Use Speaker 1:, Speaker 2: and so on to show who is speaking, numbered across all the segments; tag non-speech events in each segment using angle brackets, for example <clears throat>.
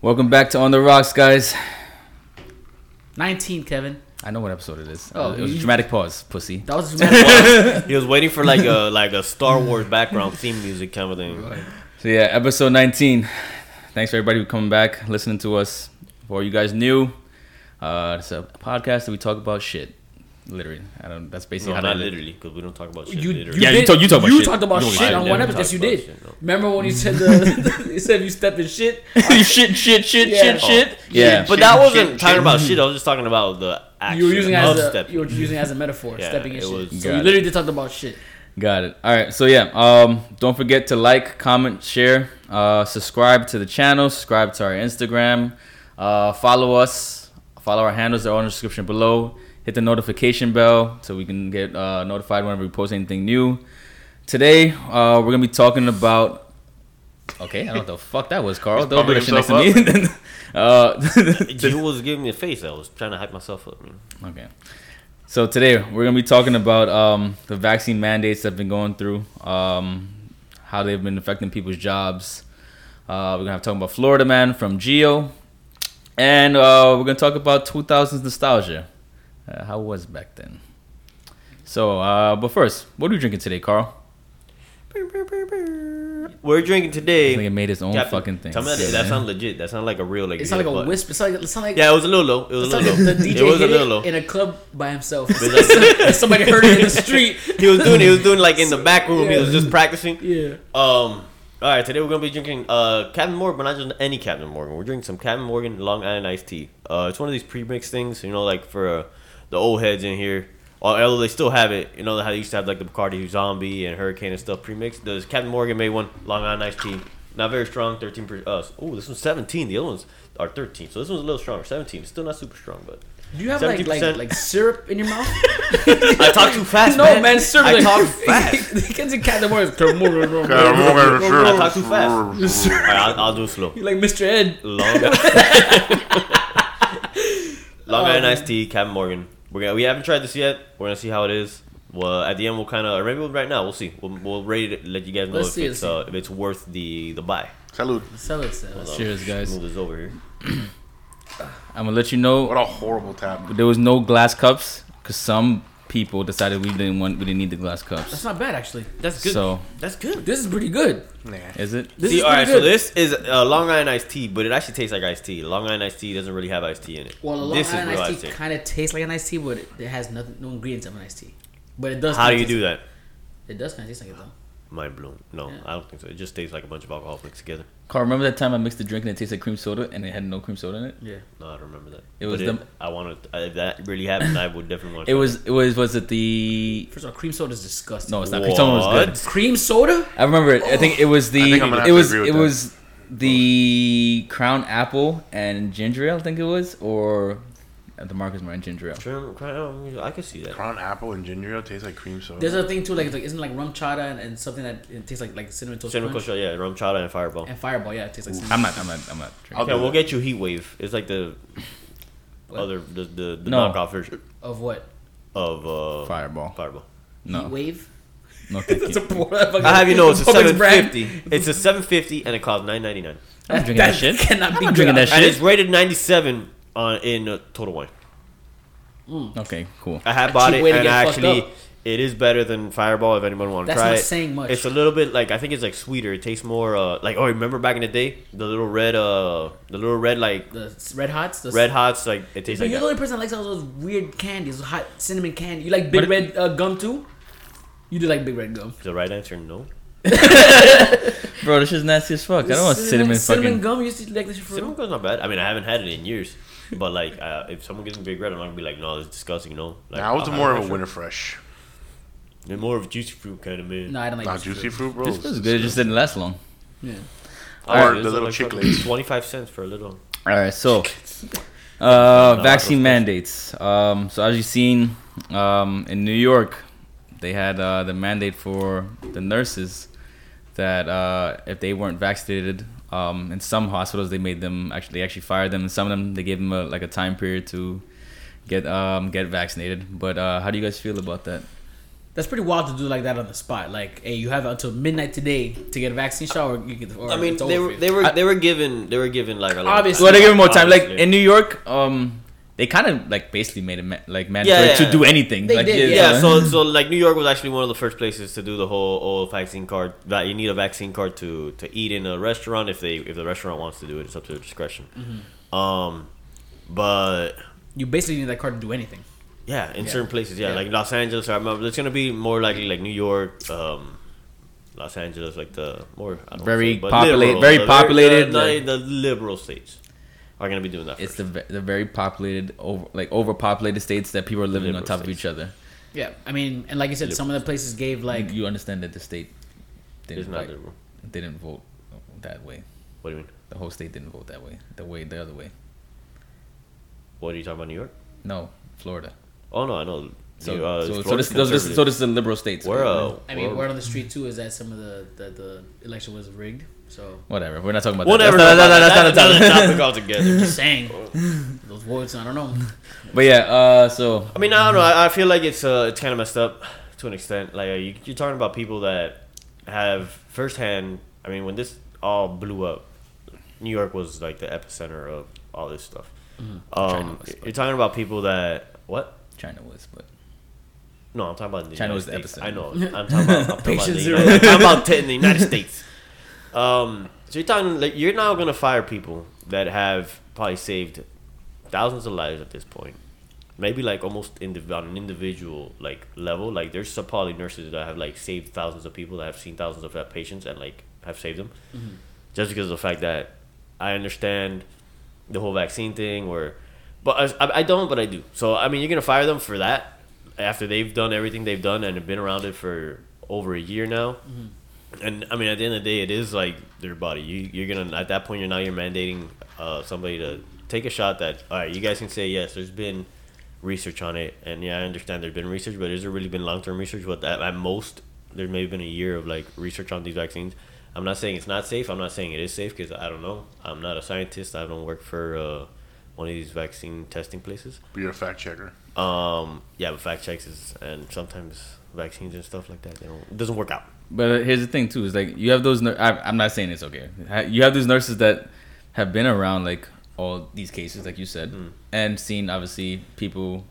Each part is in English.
Speaker 1: Welcome back to On the Rocks, guys.
Speaker 2: 19, Kevin.
Speaker 1: I know what episode it is.
Speaker 2: Oh,
Speaker 1: it was a dramatic pause, pussy.
Speaker 2: That was a dramatic. <laughs> Pause.
Speaker 3: he was waiting for like a like a Star Wars background theme music kind of thing.
Speaker 1: So yeah, episode 19. Thanks for everybody for coming back, listening to us. For you guys new, uh, it's a podcast that we talk about shit. Literally, I don't. That's basically
Speaker 3: No,
Speaker 1: how
Speaker 3: not
Speaker 1: that
Speaker 3: literally, because we don't talk about shit.
Speaker 2: you,
Speaker 3: literally.
Speaker 1: Yeah, you
Speaker 2: did-
Speaker 1: talk- you talk about
Speaker 2: you
Speaker 1: shit.
Speaker 2: talked about
Speaker 1: You
Speaker 2: shit
Speaker 1: lie.
Speaker 2: on
Speaker 3: I
Speaker 2: one episode. Yes, you did.
Speaker 3: shit, no.
Speaker 2: Remember when you said the <laughs> <laughs> you said you stepped in shit? <laughs>
Speaker 1: shit, shit, shit,
Speaker 2: Yeah.
Speaker 1: shit, shit. Yeah,
Speaker 3: but that wasn't talking about shit. I was just talking about the action
Speaker 2: You were using as a
Speaker 3: stepping.
Speaker 2: you were using as a metaphor,
Speaker 3: Yeah,
Speaker 2: stepping in
Speaker 3: it
Speaker 2: shit.
Speaker 3: was-
Speaker 2: so
Speaker 1: Got
Speaker 2: you
Speaker 1: it.
Speaker 2: literally did talk about shit.
Speaker 1: Got it. All right. So yeah, um, don't forget to like, comment, share, uh, subscribe to the channel, subscribe to our Instagram, uh, follow us, follow our handles. They're all in the description below. Hit the notification bell so we can get uh, notified whenever we post anything new. Today, uh, we're gonna be talking about. Okay, I don't know what the fuck that was,
Speaker 4: Karl.
Speaker 1: Don't do that next to me. <laughs> uh, <laughs>
Speaker 3: You was giving me a face. I was trying to hype myself up. Man.
Speaker 1: Okay. So today we're gonna be talking about um, the vaccine mandates that have been going through, um, how they've been affecting people's jobs. Uh, we're gonna have talk about Florida Man from Gio, and uh, we're gonna talk about 2000s nostalgia. Uh, how it was back then. So, uh, but first, what are we drinking today, Karl?
Speaker 3: We're drinking
Speaker 1: I
Speaker 3: today.
Speaker 1: think it made its own
Speaker 3: Captain-
Speaker 1: fucking thing.
Speaker 3: Tell me that,
Speaker 1: Yeah,
Speaker 3: that
Speaker 1: man.
Speaker 3: sounds legit. That sounds like a real like.
Speaker 2: It's
Speaker 3: you
Speaker 2: not like a
Speaker 3: button.
Speaker 2: whisper. It's like it's not like
Speaker 3: Yeah, it was a little low. It was
Speaker 2: it's
Speaker 3: a
Speaker 2: like
Speaker 3: little low.
Speaker 2: the DJ
Speaker 3: it was a
Speaker 2: hit
Speaker 3: little low.
Speaker 2: in a club by himself. <laughs>
Speaker 3: Like- <laughs>
Speaker 2: Somebody heard it in the street. <laughs>
Speaker 3: he was doing. He was doing like in the back room. He was just practicing.
Speaker 2: Yeah.
Speaker 3: Um. All right, today we're gonna be drinking uh Captain Morgan, but not just any Captain Morgan. We're drinking some Captain Morgan Long Island iced tea. Uh, it's one of these pre-mixed things, you know, like for uh, the old heads in here. Although they still have it, you know how they used to have like the Bacardi Zombie and Hurricane and stuff pre-mixed. Does Captain Morgan made one Long Island iced tea? Not very strong, thirteen per. Uh, oh, this one's seventeen. The other ones are thirteen, so this one's a little stronger. Seventeen, still not super strong, but
Speaker 2: Do you have like like
Speaker 3: 70%.
Speaker 2: like syrup in your mouth? <laughs>
Speaker 3: I talk too fast,
Speaker 2: no,
Speaker 3: man.
Speaker 2: man, syrup.
Speaker 3: I
Speaker 2: like,
Speaker 3: talk <laughs> fast.
Speaker 2: He gets in Captain Morgan. <laughs>
Speaker 3: I talk too fast. All right, I'll, I'll do it slow.
Speaker 2: You like Mr. Ed?
Speaker 3: Long, Long Island iced tea, Captain Morgan. We're gonna, we haven't tried this yet. We're gonna see how it is. Well, at the end, we'll kind of, or maybe we'll, right now, we'll see. We'll, we'll rate it, let you guys know
Speaker 2: Let's
Speaker 3: if
Speaker 2: see,
Speaker 3: it's uh, if it's worth the the buy.
Speaker 4: Salud.
Speaker 2: Sell it, sell it.
Speaker 1: Cheers, guys.
Speaker 3: Move this over here. <clears throat>
Speaker 1: I'm gonna let you know
Speaker 4: What a horrible tap.
Speaker 1: there was no glass cups because some people decided we didn't want we didn't need the glass cups.
Speaker 2: That's not bad actually.
Speaker 3: That's good.
Speaker 1: So
Speaker 3: That's good.
Speaker 2: This is pretty good.
Speaker 4: Nah.
Speaker 1: is it?
Speaker 2: This
Speaker 3: see,
Speaker 2: is
Speaker 3: all right.
Speaker 2: pretty
Speaker 3: So this is uh, Long Island iced tea, but it actually tastes like iced tea. Long Island iced tea doesn't really have iced tea in it.
Speaker 2: Well, a Long
Speaker 3: this
Speaker 2: Island
Speaker 3: real
Speaker 2: iced tea kind of tastes like an iced tea, but it, it has nothing, no ingredients of an iced tea. But it does.
Speaker 3: How do you do
Speaker 2: taste-
Speaker 3: that?
Speaker 2: It does kind of taste like it though.
Speaker 3: Mind blown. No,
Speaker 2: Yeah.
Speaker 3: I don't think so. It just tastes like a bunch of alcohol mixed together.
Speaker 1: Karl, remember that time I mixed the drink and it tasted like cream soda and it had no cream soda in it?
Speaker 2: Yeah.
Speaker 3: No, I don't remember that.
Speaker 1: It was
Speaker 3: But
Speaker 1: the-
Speaker 3: I wanted. Uh, if that really happened, I would definitely want.
Speaker 1: It was it was was it the
Speaker 2: First of all, cream soda is disgusting.
Speaker 1: no it's not cream soda was good.
Speaker 2: Cream soda.
Speaker 1: I remember it. I think it was the
Speaker 4: I think I'm gonna have
Speaker 1: it
Speaker 4: to
Speaker 1: was
Speaker 4: agree with
Speaker 1: it
Speaker 4: that.
Speaker 1: was the crown apple and ginger ale I think it was or the Marcus Martin ginger ale.
Speaker 3: Trim- crown- I can see that.
Speaker 4: Crown apple and ginger ale tastes like cream soda.
Speaker 2: There's a thing too, like, it's like isn't it like RumChata and, and something that it tastes like like cinnamon toast
Speaker 3: Cinnamon
Speaker 2: crunch
Speaker 3: Coast, yeah, RumChata and fireball.
Speaker 2: and fireball. Yeah, it tastes like. Cinnamon.
Speaker 1: I'm not I'm not I'm not drinking.
Speaker 3: Okay,
Speaker 4: do
Speaker 3: we'll get you Heat Wave. It's like the
Speaker 2: What?
Speaker 3: other the the, the
Speaker 1: No.
Speaker 3: knockoff version
Speaker 2: Of what?
Speaker 3: of uh,
Speaker 1: Fireball.
Speaker 3: Fireball.
Speaker 2: Heat wave.
Speaker 1: No <laughs> thank
Speaker 2: That's a
Speaker 1: you.
Speaker 2: poor. fucking-
Speaker 3: I have you know it's a
Speaker 2: Publix
Speaker 3: seven
Speaker 2: brand.
Speaker 3: It's a seven fifty and it costs nine ninety nine.
Speaker 1: I'm drinking that shit.
Speaker 2: cannot be
Speaker 1: I'm
Speaker 2: good.
Speaker 1: drinking that shit.
Speaker 3: And it's rated ninety seven on in uh, Total Wine.
Speaker 1: Okay, cool.
Speaker 3: I have
Speaker 2: A
Speaker 3: bought it and actually
Speaker 2: up.
Speaker 3: it is better than Fireball if anyone want to try
Speaker 2: not
Speaker 3: it.
Speaker 2: saying much.
Speaker 3: It's a little bit like I think it's like sweeter. It tastes more uh like oh remember back in the day the little red uh the little red like
Speaker 2: The s- red hots. The s-
Speaker 3: red hots like it tastes
Speaker 2: But
Speaker 3: like
Speaker 2: you're
Speaker 3: that.
Speaker 2: the only person that likes all those weird candies, hot cinnamon candy. You like big
Speaker 1: But
Speaker 2: red uh, gum too? You do like big red gum.
Speaker 3: The right answer no? <laughs>
Speaker 1: Bro, this is nasty as fuck. I don't want cinnamon,
Speaker 2: cinnamon
Speaker 1: fucking.
Speaker 2: gum. You used to like this shit for
Speaker 3: Cinnamon
Speaker 2: real?
Speaker 3: gum's not bad. I mean, I haven't had it in years. But like, uh, if someone gives me big red, I'm not gonna be like, no, it's disgusting. You know, like,
Speaker 4: Nah, I was
Speaker 3: I'll
Speaker 4: more of a winter fresh.
Speaker 3: You're more of a juicy fruit kind of man.
Speaker 2: No, I don't like
Speaker 4: Not juicy
Speaker 2: fruit.
Speaker 4: fruit, bro.
Speaker 1: This was good. It just didn't last long.
Speaker 2: Yeah.
Speaker 4: Or
Speaker 3: it's
Speaker 4: the little
Speaker 3: like
Speaker 4: chiclets.
Speaker 3: Twenty five cents for a little.
Speaker 1: All right, so <laughs> uh,
Speaker 3: no,
Speaker 1: vaccine
Speaker 3: no, no.
Speaker 1: mandates. Um, so as you've seen, um, in New York, they had uh, the mandate for the nurses that uh, if they weren't vaccinated, um, in some hospitals they made them actually they actually fired them. In some of them they gave them a, like a time period to get um, get vaccinated. But uh, how do you guys feel about that?
Speaker 2: That's pretty wild to do like that on the spot. Like, hey, you have until midnight today to get a vaccine shot, or you get. Or
Speaker 3: I mean, they were
Speaker 2: for you.
Speaker 3: they were
Speaker 1: I-
Speaker 3: they were given they were given like a lot.
Speaker 2: Obviously.
Speaker 1: Well, they give more time. Like in New York, um, they kind of like basically made it ma- like mandatory
Speaker 3: Yeah, yeah.
Speaker 1: to do anything.
Speaker 2: They
Speaker 1: like,
Speaker 2: did,
Speaker 3: Yeah, so so like New York was actually one of the first places to do the whole oh vaccine card that you need a vaccine card to to eat in a restaurant if they if the restaurant wants to do it it's up to their discretion.
Speaker 2: Mm-hmm.
Speaker 3: Um, but
Speaker 2: you basically need that card to do anything.
Speaker 3: yeah, in
Speaker 2: Yeah.
Speaker 3: certain places, yeah,
Speaker 2: Yeah.
Speaker 3: like Los Angeles. I remember it's gonna be more likely like New York, um, Los Angeles, like the more I don't
Speaker 1: Very
Speaker 3: say,
Speaker 1: populate-
Speaker 3: liberal,
Speaker 1: very
Speaker 3: the
Speaker 1: populated,
Speaker 3: The,
Speaker 1: the-
Speaker 3: the, the liberal states are gonna be doing that.
Speaker 1: it's
Speaker 3: first.
Speaker 1: the the very populated over like overpopulated states that people are living on
Speaker 3: Liberal
Speaker 1: top of each other.
Speaker 2: Yeah, I mean, and like you said, some of the places gave like
Speaker 1: Like you understand that the state
Speaker 3: it's
Speaker 1: didn't
Speaker 3: not
Speaker 1: like,
Speaker 3: liberal.
Speaker 1: didn't vote that way.
Speaker 3: What do you mean?
Speaker 1: The whole state didn't vote that way. The way the other way.
Speaker 3: What are you talking about? New York?
Speaker 1: No, Florida.
Speaker 3: Oh no, I know.
Speaker 1: So
Speaker 3: New- uh,
Speaker 1: so, so this, those, this, so this is the liberal states.
Speaker 3: We're uh,
Speaker 2: I mean,
Speaker 3: we're-
Speaker 2: word on the street too is that some of the that the election was rigged. So
Speaker 1: Whatever. We're not talking about
Speaker 3: We'll
Speaker 1: that. That's
Speaker 3: know.
Speaker 1: not-
Speaker 3: about
Speaker 1: that's
Speaker 3: that.
Speaker 1: not-
Speaker 3: That's
Speaker 1: that's not
Speaker 3: another
Speaker 1: the topic.
Speaker 3: topic altogether.
Speaker 2: just <laughs> saying those words. I don't know.
Speaker 1: But yeah, uh, so
Speaker 3: I mean, I don't know. I, I feel like it's uh, it's kind of messed up to an extent. Like uh, you, you're talking about people that have firsthand. I mean, when this all blew up, New York was like the epicenter of all this stuff.
Speaker 1: China
Speaker 3: Um,
Speaker 1: was,
Speaker 3: you're talking about people that what?
Speaker 1: China was, but
Speaker 3: No, I'm talking about the
Speaker 1: China
Speaker 3: United
Speaker 1: was the
Speaker 3: States.
Speaker 1: epicenter.
Speaker 3: I know. I'm talking about, I'm talking about, the
Speaker 2: zero. <laughs>
Speaker 3: United, I'm talking about t- in the United States. Um, so you're talking like you're now gonna fire people that have probably saved thousands of lives at this point. Maybe like almost indiv- on an individual like level. Like there's some probably nurses that have like saved thousands of people that have seen thousands of uh, patients and like have saved them. Just because of the fact that I understand the whole vaccine thing, or but I, I don't, but I do. So I mean, you're gonna fire them for that after they've done everything they've done and have been around it for over a year now. And I mean, at the end of the day, it is like their body. You you're gonna at that point, you're now you're mandating uh, somebody to take a shot. That all right, you guys can say yes. There's been research on it, and yeah, I understand there's been research, but has there really been long term research? What at, at most there may have been a year of like research on these vaccines. I'm not saying it's not safe. I'm not saying it is safe because I don't know. I'm not a scientist. I don't work for uh, one of these vaccine testing places.
Speaker 4: Be a fact checker.
Speaker 3: Um, yeah, but fact checks is and sometimes vaccines and stuff like that. They don't. It doesn't work out.
Speaker 1: But here's the thing too: is like you have those. nur- I, I'm not saying it's okay. You have these nurses that have been around like all these cases, like you said,
Speaker 3: Mm.
Speaker 1: and seen obviously people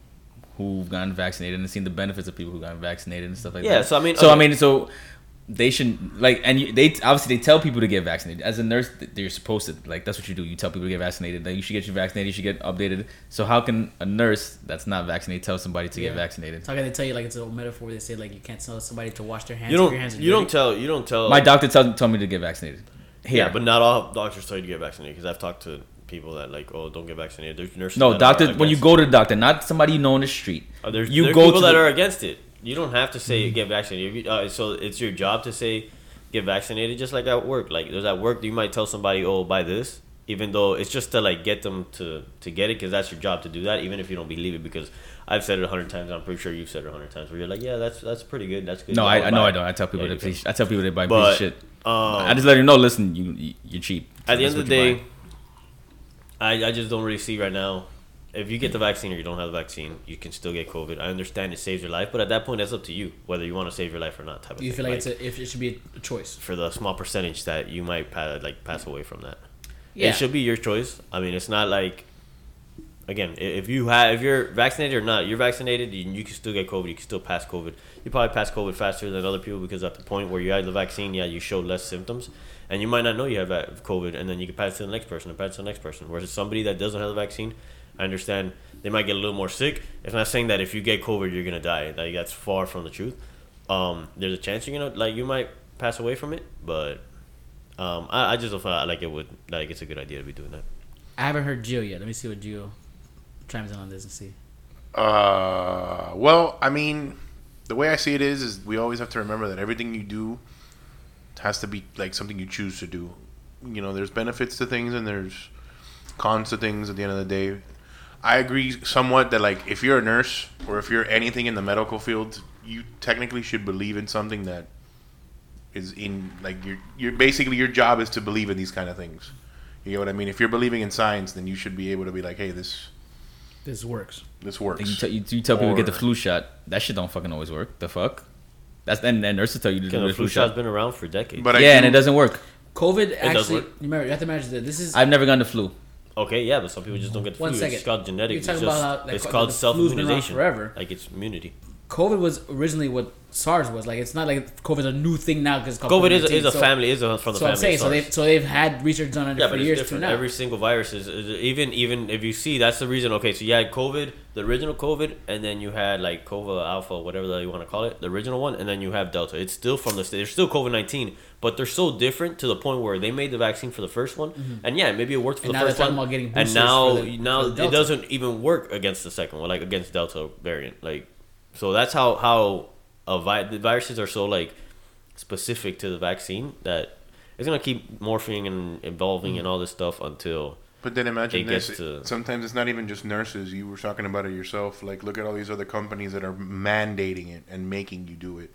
Speaker 1: who've gotten vaccinated and seen the benefits of people who got vaccinated and stuff like
Speaker 3: Yeah,
Speaker 1: that. Yeah.
Speaker 3: So I mean-
Speaker 1: so I mean, so they should like, and you, they obviously they tell people to get vaccinated. As a nurse, th- you're supposed to like that's what you do. You tell people to get vaccinated. That you should get you vaccinated. You should get updated. So how can a nurse that's not vaccinated tell somebody to
Speaker 2: Yeah.
Speaker 1: get vaccinated?
Speaker 2: So how can they tell you like it's a metaphor? They say like you can't tell somebody to wash their hands.
Speaker 3: You don't.
Speaker 2: Your hands are
Speaker 3: You don't tell. You don't tell.
Speaker 1: My doctor told, told me to get vaccinated. Here,
Speaker 3: Yeah, but not all doctors tell you to get vaccinated because I've talked to people that like, oh, don't get vaccinated. There's nurses.
Speaker 1: No, doctor. When you go to the doctor, not somebody you know on the street.
Speaker 3: Uh, there's
Speaker 1: you
Speaker 3: there's
Speaker 1: go
Speaker 3: people
Speaker 1: to
Speaker 3: that
Speaker 1: the-
Speaker 3: are against it. You don't have to say get vaccinated. You- Uh, so it's your job to say get vaccinated, just like at work. Like there's at work, you might tell somebody, "Oh, buy this," even though it's just to like get them to to get it because that's your job to do that, even if you don't believe it. Because I've said it a hundred times. I'm pretty sure you've said it a hundred times. Where you're like, "Yeah, that's that's pretty good. That's good."
Speaker 1: No, I, know I don't. I tell people
Speaker 3: Yeah,
Speaker 1: to please. I tell people to buy
Speaker 3: But,
Speaker 1: shit.
Speaker 3: Um,
Speaker 1: I just let them know. Listen, you you- you're cheap.
Speaker 3: at the end of the day. I, I just don't really see right now. If you get the vaccine or you don't have the vaccine, you can still get COVID. I understand it saves your life, but at that point, that's up to you whether you want to save your life or not. Type of
Speaker 2: You
Speaker 3: thing.
Speaker 2: feel like, it's a, if it should be a choice.
Speaker 3: for the small percentage that you might pa- like pass away from that.
Speaker 2: Yeah.
Speaker 3: It should be your choice. I mean, it's not like again, if you have if you're vaccinated or not, you're vaccinated, you, you can still get COVID. You can still pass COVID. You probably pass COVID faster than other people because at the point where you had the vaccine, yeah, you show less symptoms, and you might not know you have uh, COVID, and then you can pass it to the next person and pass it to the next person. Whereas somebody that doesn't have the vaccine, I understand they might get a little more sick. It's not saying that if you get COVID, you're gonna die. Like that's far from the truth. Um, there's a chance you're gonna like you might pass away from it, but um, I, I just don't feel like it would like it's a good idea to be doing that.
Speaker 2: I haven't heard Gio yet. Let me see what Gio chimes in on this and see.
Speaker 4: Uh, well, I mean, the way I see it is, is we always have to remember that everything you do has to be like something you choose to do. You know, there's benefits to things and there's cons to things. At the end of the day, I agree somewhat that like if you're a nurse or if you're anything in the medical field, you technically should believe in something that is in like your your basically your job is to believe in these kind of things. You know what I mean? If you're believing in science, then you should be able to be like, hey, this
Speaker 2: This works.
Speaker 4: this works.
Speaker 1: Like you, tell, you, you tell people to get the flu shot. That shit don't fucking always work. The fuck? That's and, and nurses tell you to
Speaker 3: Because
Speaker 1: do
Speaker 3: the
Speaker 1: the
Speaker 3: flu
Speaker 1: flu
Speaker 3: shot's
Speaker 1: shot.
Speaker 3: been around for decades.
Speaker 4: But I
Speaker 1: Yeah, and it doesn't work.
Speaker 2: COVID
Speaker 3: does
Speaker 2: actually.
Speaker 3: work.
Speaker 2: You remember? You have to imagine that this is
Speaker 1: I've never gotten the flu.
Speaker 3: Okay, yeah, but some people just don't get the
Speaker 2: One
Speaker 3: flu.
Speaker 2: second.
Speaker 3: It's called genetic.
Speaker 2: You're
Speaker 3: It's,
Speaker 2: talking
Speaker 3: just,
Speaker 2: about like,
Speaker 3: it's
Speaker 2: the
Speaker 3: called
Speaker 2: flu's
Speaker 3: self
Speaker 2: been around
Speaker 3: immunization.
Speaker 2: forever.
Speaker 3: Like it's immunity.
Speaker 2: COVID was originally what SARS was. Like it's not like COVID's a new thing now because
Speaker 3: COVID is, is a
Speaker 2: so,
Speaker 3: family, is a, from the
Speaker 2: So I'm
Speaker 3: family.
Speaker 2: saying so they've so they've had research done on it
Speaker 3: Yeah,
Speaker 2: for years
Speaker 3: different.
Speaker 2: now.
Speaker 3: Every single virus is, is even even if you see that's the reason. Okay, so you had COVID, the original COVID, and then you had like COVID Alpha, whatever the you want to call it, the original one, and then you have Delta. It's still from the state. They're still COVID nineteen, but they're so different to the point where they made the vaccine for the first one, and yeah, maybe it worked for
Speaker 2: Mm-hmm. And
Speaker 3: the
Speaker 2: now
Speaker 3: first
Speaker 2: talking
Speaker 3: one,
Speaker 2: about getting
Speaker 3: and now
Speaker 2: the-
Speaker 3: now it doesn't even work against the second one, like against Delta variant. Like, so that's how how a vi- the viruses are so like specific to the vaccine that it's gonna keep morphing and evolving
Speaker 2: Mm.
Speaker 3: and all this stuff until
Speaker 4: But then imagine
Speaker 3: It
Speaker 4: this.
Speaker 3: gets to-
Speaker 4: Sometimes it's not even just nurses. You were talking about it yourself. Like, look at all these other companies that are mandating it and making you do it.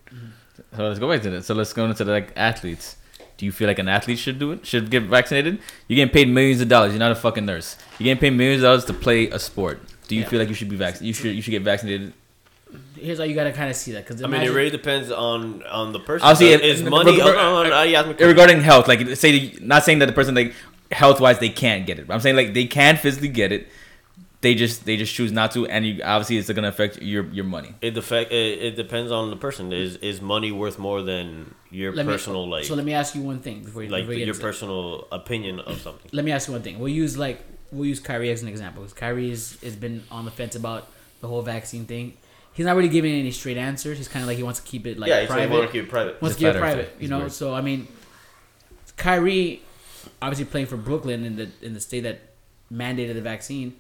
Speaker 1: So let's go back to that. So let's go into the like athletes. Do you feel like an athlete should do it? Should get vaccinated? You're getting paid millions of dollars. You're not a fucking nurse. You're getting paid millions of dollars to play a sport. Do you
Speaker 2: Yeah.
Speaker 1: feel like you should be vaccinated? You should you should get vaccinated.
Speaker 2: Here's how you gotta kind of see that because
Speaker 3: I mean, it really depends on on the person.
Speaker 1: I'll see
Speaker 3: But
Speaker 1: it-
Speaker 3: is money.
Speaker 1: reg-
Speaker 3: hold on, on, uh, yeah, I'm-
Speaker 1: Regarding health, like say not saying that the person like health wise they can't get it. I'm saying like they can physically get it. They just they just choose not to, and you obviously it's gonna affect your your money.
Speaker 3: it affect. It, it depends on the person. Is is money worth more than your
Speaker 2: let me,
Speaker 3: personal like
Speaker 2: So let me ask you one thing before you
Speaker 3: like
Speaker 2: before we
Speaker 3: your
Speaker 2: into that.
Speaker 3: personal opinion of something?
Speaker 2: Let me ask you one thing. We'll use like we'll use Kyrie as an example. 'cause Kyrie is, has been on the fence about the whole vaccine thing. He's not really giving any straight answers. He's kind of like he wants to keep it like
Speaker 3: yeah, it's
Speaker 2: private.
Speaker 3: want to keep it private.
Speaker 2: wants
Speaker 1: He's
Speaker 2: to keep it private. You know,
Speaker 1: weird.
Speaker 2: so I mean, Kyrie, obviously playing for Brooklyn in the in the state that mandated the vaccine,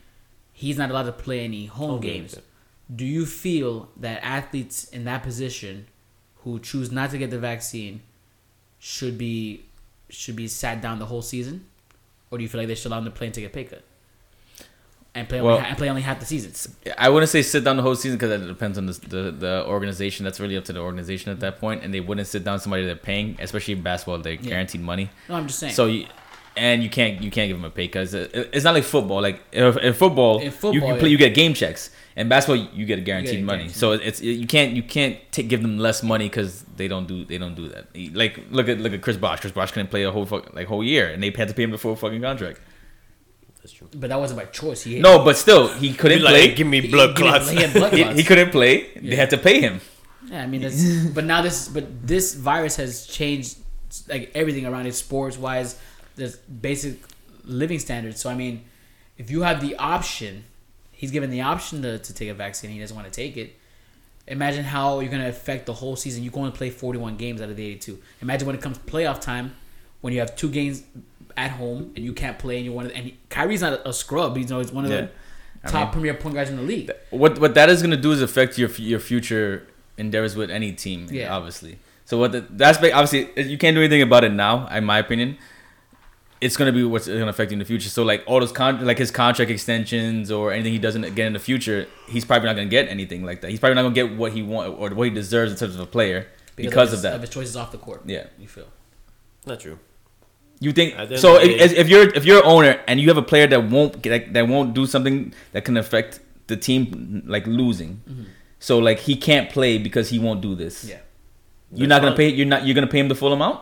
Speaker 2: he's not allowed to play any home,
Speaker 3: Home
Speaker 2: games.
Speaker 3: games,
Speaker 2: Do you feel that athletes in that position who choose not to get the vaccine should be should be sat down the whole season, or do you feel like they should allow them to play and take a pay cut and play only, and play only half the seasons.
Speaker 1: I wouldn't say sit down the whole season because it depends on the, the the organization. That's really up to the organization at that point, and they wouldn't sit down somebody they're paying, especially in basketball. They're
Speaker 2: Yeah.
Speaker 1: guaranteed money.
Speaker 2: No, I'm just saying.
Speaker 1: So you, and you can't you can't give them a pay because it's not like football. Like in football,
Speaker 2: In
Speaker 1: you,
Speaker 2: football,
Speaker 1: you play
Speaker 2: yeah.
Speaker 1: you get game checks. and basketball, you get a guaranteed
Speaker 2: a
Speaker 1: money.
Speaker 2: guaranteed
Speaker 1: So it's you can't you can't take, give them less money because they don't do they don't do that. Like look at look at Chris Bosh. Chris Bosh couldn't play a whole fuck, like whole year, and they had to pay him the full fucking contract.
Speaker 3: That's true.
Speaker 2: but that wasn't by choice. He
Speaker 1: No, but still he couldn't
Speaker 3: Be like,
Speaker 1: play.
Speaker 3: give me blood
Speaker 2: he,
Speaker 3: clots.
Speaker 2: He, had blood <laughs> clots.
Speaker 1: he couldn't play. They had to pay him.
Speaker 2: Yeah, I mean, that's, but now this, but this virus has changed like everything around it, sports wise, the basic living standards. So I mean, if you have the option, he's given the option to, to take a vaccine, he doesn't want to take it. Imagine how you're gonna affect the whole season. You're going to play 41 games out of the 82. Imagine when it comes playoff time, when you have two games at home and you can't play, and you're one of the, and he, Kyrie's not a, a scrub. He's always one of
Speaker 1: Yeah.
Speaker 2: the
Speaker 1: I
Speaker 2: top
Speaker 1: mean-
Speaker 2: premier point guards in the league.
Speaker 1: What what that is gonna do is affect your your future endeavors with any team.
Speaker 2: Yeah.
Speaker 1: obviously. So what the, that's ba- obviously you can't do anything about it now, in my opinion. It's gonna be what's gonna affect you in the future. So like all those con- like his contract extensions or anything he doesn't get in the future, he's probably not gonna get anything like that. He's probably not gonna get what he want or what he deserves in terms of a player because,
Speaker 2: his,
Speaker 1: of that.
Speaker 2: of his choices off the court.
Speaker 1: Yeah.
Speaker 2: you feel.
Speaker 3: Not true.
Speaker 1: You think
Speaker 3: At the end
Speaker 1: so? If,
Speaker 3: day-
Speaker 1: if you're if you're an owner and you have a player that won't get that won't do something that can affect the team like losing, mm-hmm. so like he can't play because he won't do this.
Speaker 2: Yeah.
Speaker 1: You're
Speaker 3: That's
Speaker 1: not gonna
Speaker 3: fine.
Speaker 1: pay. You're not. You're gonna pay him the full amount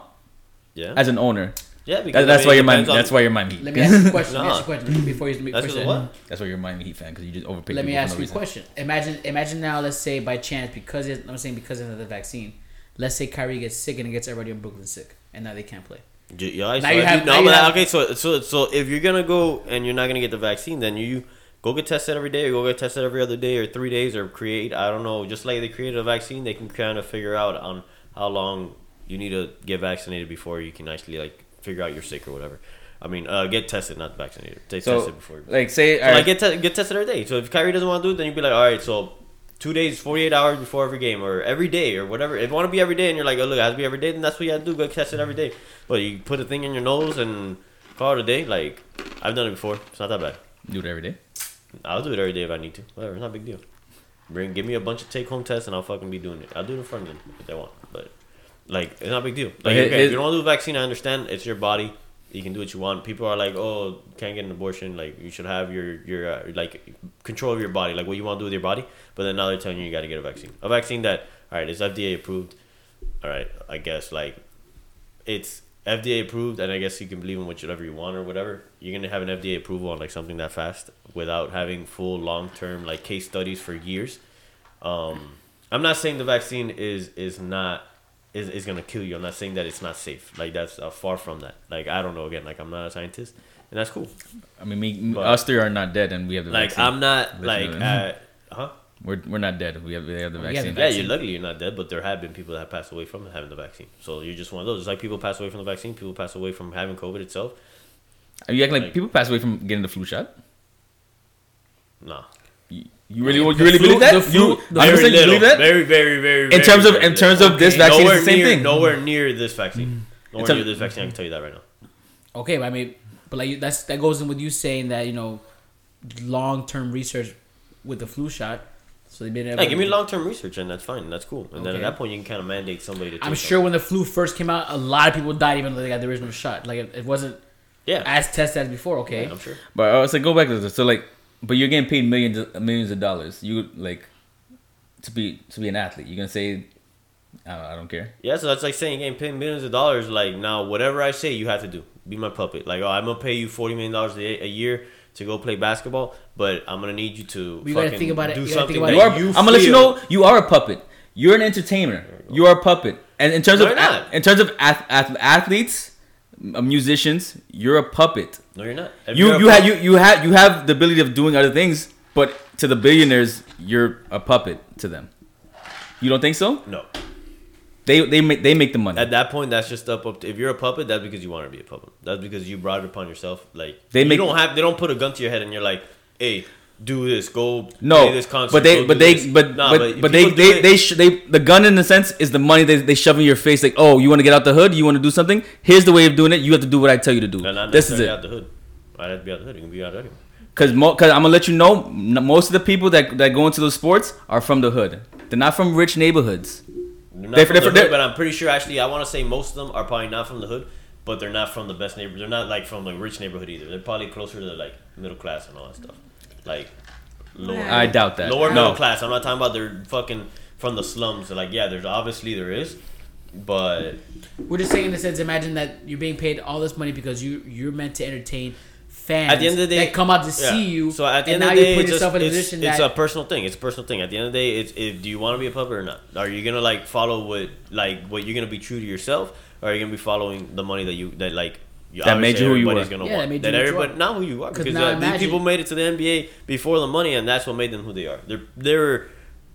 Speaker 3: Yeah.
Speaker 1: as an owner.
Speaker 3: yeah. Because
Speaker 1: That, that's
Speaker 3: I
Speaker 1: why
Speaker 3: mean,
Speaker 1: your
Speaker 3: it
Speaker 1: mind.
Speaker 3: depends on-
Speaker 1: That's why your mind.
Speaker 2: Let me ask you a question. Let me <laughs> ask you a question before you. Before
Speaker 3: That's
Speaker 2: you
Speaker 3: because
Speaker 2: say
Speaker 3: what?
Speaker 1: That's why you're a Miami Heat fan because you just overpay.
Speaker 2: Let me ask
Speaker 1: no
Speaker 2: you a question. Imagine, imagine now. Let's say by chance, because it, I'm saying because of the vaccine, let's say Kyrie gets sick and it gets everybody in Brooklyn sick, and now they can't play.
Speaker 3: Yeah,
Speaker 2: Now
Speaker 3: so
Speaker 2: you have-
Speaker 3: no,
Speaker 2: now you have-
Speaker 3: okay, so so so if you're gonna go and you're not gonna get the vaccine, then you go get tested every day, or go get tested every other day, or three days, or create I don't know, just like they created a vaccine, they can kind of figure out on how long you need to get vaccinated before you can actually like figure out you're sick or whatever. I mean, uh, get tested, not vaccinated. Get
Speaker 1: So
Speaker 3: tested before.
Speaker 1: like say,
Speaker 3: So, like
Speaker 1: right,
Speaker 3: get te- get tested every day. So if Kyrie doesn't want to do it, then you'd be like, all right, so two days, forty eight hours before every game, or every day, or whatever. If you want to be every day, and you're like, oh look, it has to be every day, then that's what you have to do. Go test it every day. But you put a thing in your nose and call it a day. Like I've done it before. It's not that bad.
Speaker 1: do it every day.
Speaker 3: I'll do it every day if I need to. Whatever, it's not a big deal. Bring, give me a bunch of take home tests, and I'll fucking be doing it. I'll do it in front of them if they want, but like it's not a big deal. Like okay,
Speaker 1: it-
Speaker 3: if you don't want to do a vaccine, I understand. It's your body. You can do what you want. People are like, oh, can't get an abortion. Like you should have your your uh, like control of your body, like what you want to do with your body. But then now they're telling you you got to get a vaccine. A vaccine that all right is FDA approved. all right, I guess like it's FDA approved, and I guess you can believe in whatever you want or whatever. You're gonna have an FDA approval on like something that fast without having full long term like case studies for years. Um, I'm not saying the vaccine is is not is, is gonna kill you. I'm not saying that it's not safe. Like that's uh, far from that. Like I don't know. Again, like I'm not a scientist, and that's cool.
Speaker 1: I mean, me,
Speaker 3: But-
Speaker 1: us three are not dead, and we have the
Speaker 3: Like
Speaker 1: vaccine.
Speaker 3: I'm not like
Speaker 1: Definitely.
Speaker 3: uh, huh.
Speaker 1: we're we're not dead. We have we have the vaccine.
Speaker 3: Yeah,
Speaker 2: vaccine.
Speaker 3: you're lucky you're not dead, but there have been people that have passed away from having the vaccine. So you're just one of those. It's like people pass away from the vaccine. People pass away from having COVID itself.
Speaker 1: Are you acting like
Speaker 3: like-
Speaker 1: people pass away from getting the flu shot?
Speaker 3: Nah.
Speaker 1: You, you really you really
Speaker 2: flu-
Speaker 1: believe that?
Speaker 2: the flu-
Speaker 1: you,
Speaker 2: the-
Speaker 1: I'm
Speaker 3: Very
Speaker 1: just saying, you believe that?
Speaker 3: Very, very, very.
Speaker 1: in
Speaker 3: very,
Speaker 1: terms of in terms
Speaker 3: little.
Speaker 1: of this
Speaker 2: Okay.
Speaker 1: vaccine,
Speaker 3: nowhere
Speaker 1: it's the same
Speaker 3: near,
Speaker 1: thing.
Speaker 3: Nowhere near this vaccine. Mm. Nowhere
Speaker 1: It's a-
Speaker 3: near this vaccine. I can tell you that right now.
Speaker 2: Okay, but I mean, but like that's that goes in with you saying that you know, long term research with the flu shot. So they made it.
Speaker 3: Hey, give me long term research, and that's fine. That's cool. And then at that point, you can kind of mandate somebody to.
Speaker 2: I'm sure when the flu first came out, a lot of people died even though they got the original shot. Like it, it wasn't
Speaker 3: Yeah.
Speaker 2: as tested as before. Okay,
Speaker 3: yeah, I'm sure.
Speaker 1: But I was like, go back to this. So like, but you're getting paid millions of, millions of dollars. You like to be to be an athlete. You're gonna say, I don't, I don't care.
Speaker 3: Yeah, so that's like saying you're getting paid millions of dollars. Like now, whatever I say, you have to do. Be my puppet. Like, oh, I'm gonna pay you forty million dollars a a year to go play basketball, but I'm gonna need you to
Speaker 2: You gotta think about it-
Speaker 3: do
Speaker 2: you gotta
Speaker 3: something
Speaker 2: think
Speaker 3: that
Speaker 1: You are,
Speaker 2: about
Speaker 3: you
Speaker 1: I'm gonna let you know you are a puppet. You're an entertainer. You are a puppet. And in terms
Speaker 3: No,
Speaker 1: of
Speaker 3: not.
Speaker 1: a- in terms of ath- ath- athletes, m- Uh, musicians, you're a puppet.
Speaker 3: No, you're not. If
Speaker 1: You you have you you have you have the ability of doing other things, but to the billionaires, you're a puppet to them. You don't think so?
Speaker 3: No.
Speaker 1: They they make they make the money.
Speaker 3: At that point, that's just up up. To, if you're a puppet, that's because you want to be a puppet. That's because you brought it upon yourself. Like
Speaker 1: They
Speaker 3: they
Speaker 1: make-
Speaker 3: you don't have. They don't put a gun to your head and you're like, hey, do this. Go
Speaker 1: No,
Speaker 3: play this concert.
Speaker 1: but they, but they,
Speaker 3: this."
Speaker 1: but
Speaker 3: Nah,
Speaker 1: but but they, they,
Speaker 3: it-
Speaker 1: they, sh- they, the gun in a sense is the money they, they shove in your face. Like, oh, you want to get out the hood? You want to do something? Here's the way of doing it. You have to do what I tell you to do.
Speaker 3: No, not
Speaker 1: This is it.
Speaker 3: out the hood. I have to be out the hood. You can be out anywhere.
Speaker 1: Cause, mo- cause I'm gonna let you know, most of the people that that go into those sports are from the hood. They're not from rich neighborhoods.
Speaker 3: They're not
Speaker 1: They're-
Speaker 3: from
Speaker 1: they're-
Speaker 3: the hood, but I'm pretty sure. Actually, I want to say most of them are probably not from the hood, but they're not from the best neighborhood. They're not like from the rich neighborhood either. They're probably closer to like middle class and all that stuff. Like lower.
Speaker 1: I doubt that.
Speaker 3: Lower
Speaker 1: no.
Speaker 3: middle class. I'm not talking about they're fucking from the slums. Like yeah, there's obviously there is, but
Speaker 2: we're just saying in the sense. Imagine that you're being paid all this money because you you're meant to entertain fans
Speaker 3: at the end of the day,
Speaker 2: that come out to
Speaker 3: yeah.
Speaker 2: see you.
Speaker 3: So at the
Speaker 2: and
Speaker 3: end
Speaker 2: now
Speaker 3: of the day,
Speaker 2: you put
Speaker 3: it's,
Speaker 2: yourself
Speaker 3: just,
Speaker 2: in a
Speaker 3: it's,
Speaker 2: position
Speaker 3: it's
Speaker 2: that
Speaker 3: a personal thing. It's a personal thing. At the end of the day, it's if do you want to be a puppet or not? Are you gonna like follow what like what you're gonna be true to yourself, or are you gonna be following the money that you that like you,
Speaker 1: That made you who you
Speaker 3: everybody's
Speaker 1: were.
Speaker 3: Gonna
Speaker 2: Yeah, that
Speaker 3: want.
Speaker 2: made
Speaker 3: that
Speaker 2: you who you
Speaker 3: everybody not who you are because
Speaker 2: now
Speaker 3: uh, these people made it to the NBA before the money, and that's what made them who they are. They're they're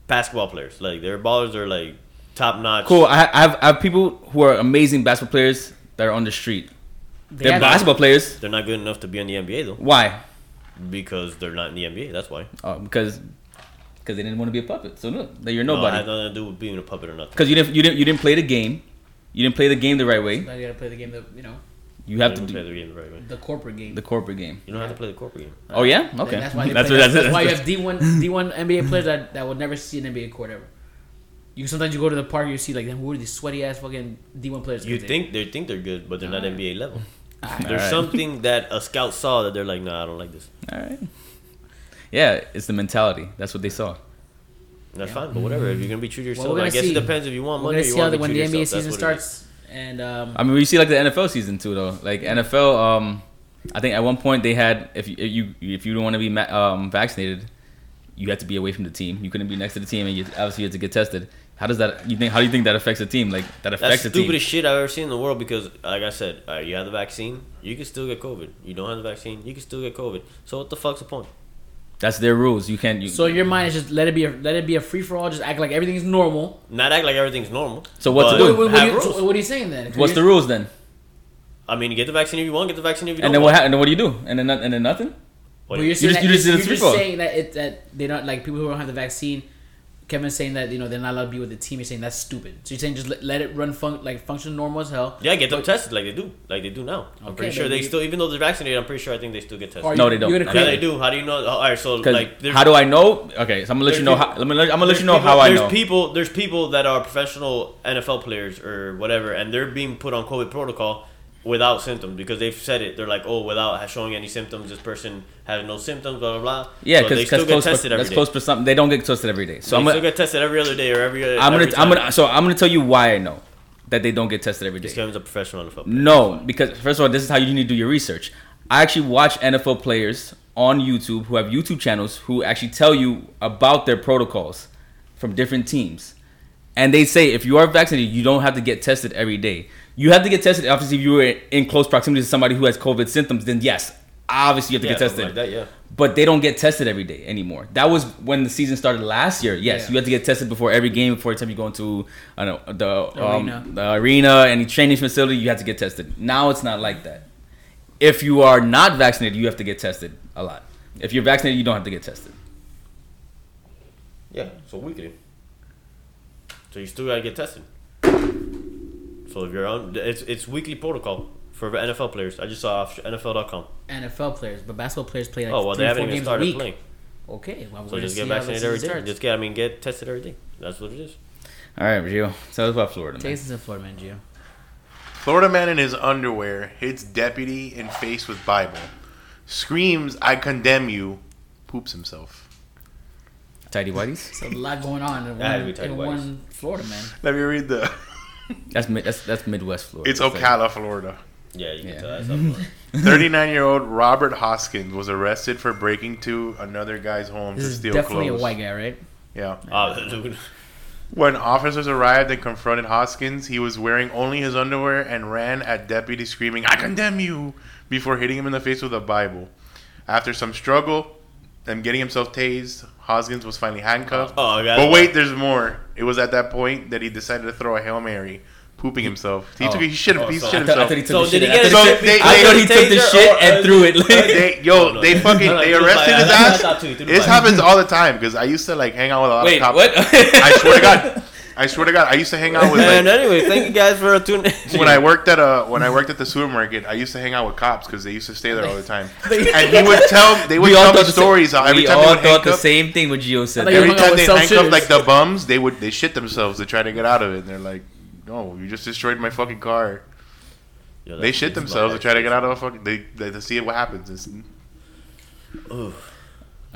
Speaker 3: basketball players. Like their ballers are like top notch.
Speaker 1: Cool. I, I have I have people who are amazing basketball players that are on the street.
Speaker 2: they
Speaker 1: They're
Speaker 2: have-
Speaker 1: basketball players.
Speaker 3: They're not good enough to be in the NBA though,
Speaker 1: Why?
Speaker 3: because they're not in the NBA. That's why.
Speaker 1: Oh, because because they didn't want to be a puppet. So look, that you're
Speaker 3: No, it
Speaker 1: nobody.
Speaker 3: has nothing to do with being a puppet or nothing.
Speaker 1: Because you didn't you didn't you didn't play the game. You didn't play the game the right way.
Speaker 2: Now you gotta play the game that you know
Speaker 1: You have to
Speaker 3: don't play the game the right way.
Speaker 2: the corporate game.
Speaker 1: the corporate game.
Speaker 3: You don't have to play the corporate game.
Speaker 1: Oh yeah, okay.
Speaker 2: That's why they
Speaker 1: that's
Speaker 2: play,
Speaker 1: what
Speaker 2: that's,
Speaker 1: that's,
Speaker 2: that's why you
Speaker 1: that's,
Speaker 2: have D one <laughs> D one NBA players that, that will never see an NBA court ever. You sometimes you go to the park you see like them who are these sweaty ass fucking D one players.
Speaker 3: You think they think they're good, but they're not
Speaker 2: Alright.
Speaker 3: NBA level. <laughs>
Speaker 2: Alright.
Speaker 3: There's
Speaker 1: Alright.
Speaker 3: something that a scout saw that they're like, nah, I don't like this.
Speaker 1: All right. Yeah, it's the mentality. That's what they saw.
Speaker 3: And that's fine, but whatever. If you're gonna be true to yourself,
Speaker 2: we're
Speaker 3: I guess
Speaker 2: see.
Speaker 3: it depends if you want
Speaker 2: We're
Speaker 3: money or
Speaker 2: gonna
Speaker 3: you
Speaker 2: see how
Speaker 3: want
Speaker 2: the,
Speaker 3: to
Speaker 2: when the
Speaker 3: true
Speaker 2: NBA
Speaker 3: yourself.
Speaker 2: season
Speaker 3: That's what it is.
Speaker 2: starts and um,
Speaker 1: I mean, we see like the NFL season too, though. Like NFL, um, I think at one point they had if you if you, if you don't want to be um, vaccinated, you had to be away from the team. You couldn't be next to the team, and you obviously you had to get tested. How does that? You think? How do you think that affects the team? Like that
Speaker 3: That's
Speaker 1: affects
Speaker 3: the
Speaker 1: the team.
Speaker 3: stupidest shit I've ever seen in the world because, like I said, uh, you have the vaccine, you can still get COVID. You don't have the vaccine, you can still get COVID. So what the fuck's the point?
Speaker 1: That's their rules. You can't. You,
Speaker 2: so your mind is just let it be a, let it be a free for all. Just act like everything's normal.
Speaker 3: Not act like everything's normal.
Speaker 1: So what to
Speaker 3: but
Speaker 1: do?
Speaker 2: What, what, what, are you, so what are you saying then?
Speaker 1: what's the rules then?
Speaker 3: I mean, you get the vaccine if you want, get the vaccine if you don't
Speaker 1: And then what?
Speaker 3: want.
Speaker 1: Ha- and then what do you do? And then and then nothing.
Speaker 2: Well, you're
Speaker 3: you-
Speaker 2: saying
Speaker 1: just-
Speaker 2: that
Speaker 1: you just
Speaker 2: you're,
Speaker 1: did
Speaker 2: you're just saying that it that they're not like people who don't have the vaccine. Kevin's saying that you know they're not allowed to be with the team. You're saying that's stupid. So you're saying just let, let it run fun like function normal as hell.
Speaker 3: yeah, get them tested like they do, like they do now. I'm
Speaker 2: Okay,
Speaker 3: pretty sure
Speaker 2: but
Speaker 3: they
Speaker 2: you-
Speaker 3: still, even though they're vaccinated, I'm pretty sure I think they still get tested.
Speaker 2: Or
Speaker 1: No, they don't. Yeah,
Speaker 3: Yeah, they do. How do you know? Oh, all right, so
Speaker 1: 'Cause
Speaker 3: like,
Speaker 1: how do I know? Okay, so I'm gonna let you know
Speaker 3: people-
Speaker 1: how. Let me, let, I'm gonna let you know
Speaker 3: people-
Speaker 1: how I
Speaker 3: there's
Speaker 1: know.
Speaker 3: people. There's people that are professional NFL players or whatever, and they're being put on COVID protocol, without symptoms because they've said it. They're like, oh, without showing any symptoms, this person has no symptoms, blah blah blah.
Speaker 1: Yeah,
Speaker 3: So
Speaker 1: because
Speaker 3: they still get tested every
Speaker 1: that's
Speaker 3: day.
Speaker 1: close for something. They don't get tested every day. So
Speaker 3: So
Speaker 1: I'm
Speaker 3: they
Speaker 1: gonna
Speaker 3: get tested every other day or every.
Speaker 1: I'm gonna I'm gonna so I'm gonna tell you why I know that they don't get tested every day.
Speaker 3: This game's a professional NFL. player.
Speaker 1: No, because first of all, this is how you need to do your research. I actually watch NFL players on YouTube who have YouTube channels who actually tell you about their protocols from different teams. And they say if you are vaccinated, you don't have to get tested every day. You have to get tested. Obviously, if you were in close proximity to somebody who has COVID symptoms, then yes, obviously you have to
Speaker 3: Yeah,
Speaker 1: get tested.
Speaker 3: like that. Yeah.
Speaker 1: But they don't get tested every day anymore. That was when the season started last year. Yes,
Speaker 2: Yeah.
Speaker 1: you have to get tested before every game, before every time you go into I don't know, the um,
Speaker 2: Arena.
Speaker 1: the arena, any training facility, you have to get tested. Now it's not like that. If you are not vaccinated, you have to get tested a lot. If you're vaccinated, you don't have to get tested.
Speaker 3: Yeah. So weekly. So you still gotta get tested. So if you're on, it's it's weekly protocol for NFL players. I just saw off NFL.com.
Speaker 2: NFL players, but basketball players play like
Speaker 3: Oh well,
Speaker 2: three,
Speaker 3: they haven't even
Speaker 2: games a
Speaker 3: started
Speaker 2: week.
Speaker 3: playing.
Speaker 2: Okay, well,
Speaker 3: So just get vaccinated every
Speaker 2: season starts.
Speaker 3: Just get, I mean, get tested every day. That's what it is.
Speaker 1: All right, Gio, tell us about Florida,
Speaker 2: Take
Speaker 1: man.
Speaker 2: us to Florida, man, Gio.
Speaker 4: Florida man in his underwear hits deputy in face with Bible, screams, "I condemn you," poops himself.
Speaker 1: Tidy whities.
Speaker 2: There's a lot going on in
Speaker 3: That had to
Speaker 2: one, in one Florida, man.
Speaker 4: Let me read the.
Speaker 1: That's mid, that's that's Midwest Florida.
Speaker 4: It's
Speaker 1: like-
Speaker 4: Ocala, Florida.
Speaker 3: Yeah, you can
Speaker 1: Yeah.
Speaker 3: tell that's up north. <laughs>
Speaker 4: 39 year old Robert Hoskins was arrested for breaking to another guy's home
Speaker 2: This
Speaker 4: to
Speaker 2: is
Speaker 4: steal
Speaker 2: definitely
Speaker 4: clothes.
Speaker 2: a white guy, right?
Speaker 4: Yeah.
Speaker 3: Ah, dude.
Speaker 4: When officers arrived and confronted Hoskins, he was wearing only his underwear and ran at deputies screaming, I condemn you, before hitting him in the face with a Bible. After some struggle and getting himself tased, Hoskins was finally handcuffed.
Speaker 3: Oh, I got
Speaker 4: but wait, there's more. It was at that point that he decided to throw a Hail Mary, pooping himself. He
Speaker 1: Oh.
Speaker 4: took he shit,
Speaker 3: Oh,
Speaker 4: he
Speaker 3: so
Speaker 4: shit
Speaker 1: I thought, I
Speaker 4: himself.
Speaker 1: thought he took
Speaker 3: So
Speaker 1: the
Speaker 3: did
Speaker 1: shit.
Speaker 3: he get
Speaker 1: I
Speaker 3: it-
Speaker 1: thought,
Speaker 4: So they-
Speaker 1: I thought he took the shit
Speaker 3: or-
Speaker 1: and threw it.
Speaker 4: they, yo,
Speaker 3: No, no.
Speaker 4: they fucking <laughs>
Speaker 3: No, no,
Speaker 4: they arrested his
Speaker 3: I- I
Speaker 4: ass.
Speaker 3: thought too, he threw the
Speaker 4: This happens all the time because I used to like hang out with a lot
Speaker 1: Wait,
Speaker 4: of cops.
Speaker 1: what?
Speaker 4: I swear to God, <laughs> I swear to God, I used to hang out with like,
Speaker 3: And anyway, thank you guys for tuning in. <laughs>
Speaker 4: when I worked at a when I worked at the supermarket, I used to hang out with cops because they used to stay there all the time. <laughs> and he would tell they would
Speaker 1: we
Speaker 4: tell me
Speaker 1: thought the same-
Speaker 4: stories how every
Speaker 1: we
Speaker 4: time
Speaker 1: all
Speaker 4: they would
Speaker 1: thought the
Speaker 4: handcuff,
Speaker 1: same thing what Gio said.
Speaker 2: I thought you
Speaker 4: every time
Speaker 2: with
Speaker 4: they handcuff like the bums, they would they shit themselves to try to get out of it. And they're like, "No, you just destroyed my fucking car."
Speaker 3: Yo,
Speaker 4: They shit themselves to try to get out of a fucking. They, they to see what happens. It's,
Speaker 3: Ugh.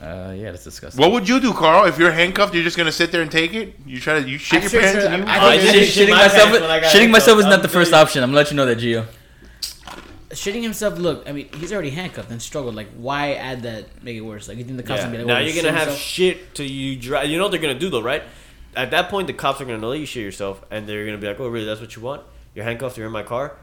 Speaker 1: Uh, yeah, that's disgusting.
Speaker 4: what would you do, Karl? If you're handcuffed, you're just gonna sit there and take it? You try to you shit
Speaker 2: I'm
Speaker 4: your pants?
Speaker 2: sure,
Speaker 4: and you
Speaker 2: I- I
Speaker 3: I
Speaker 2: think
Speaker 3: didn't
Speaker 1: shitting
Speaker 3: my
Speaker 1: myself,
Speaker 3: pants when I got
Speaker 1: shitting myself is not the
Speaker 3: I'm
Speaker 1: first
Speaker 3: telling
Speaker 1: option. I'm gonna let you know that, Gio.
Speaker 2: Shitting himself. Look, I mean, he's already handcuffed and struggled. Like, why add that? Make it worse. Like, you think the cops
Speaker 3: Yeah.
Speaker 2: gonna be like,
Speaker 3: now
Speaker 2: oh,
Speaker 3: you're gonna have
Speaker 2: himself?
Speaker 3: shit till you dry. You know what they're gonna do though, right? At that point, the cops are gonna let you shit yourself, and they're gonna be like, "Oh, really? That's what you want? You're handcuffed. You're in my car."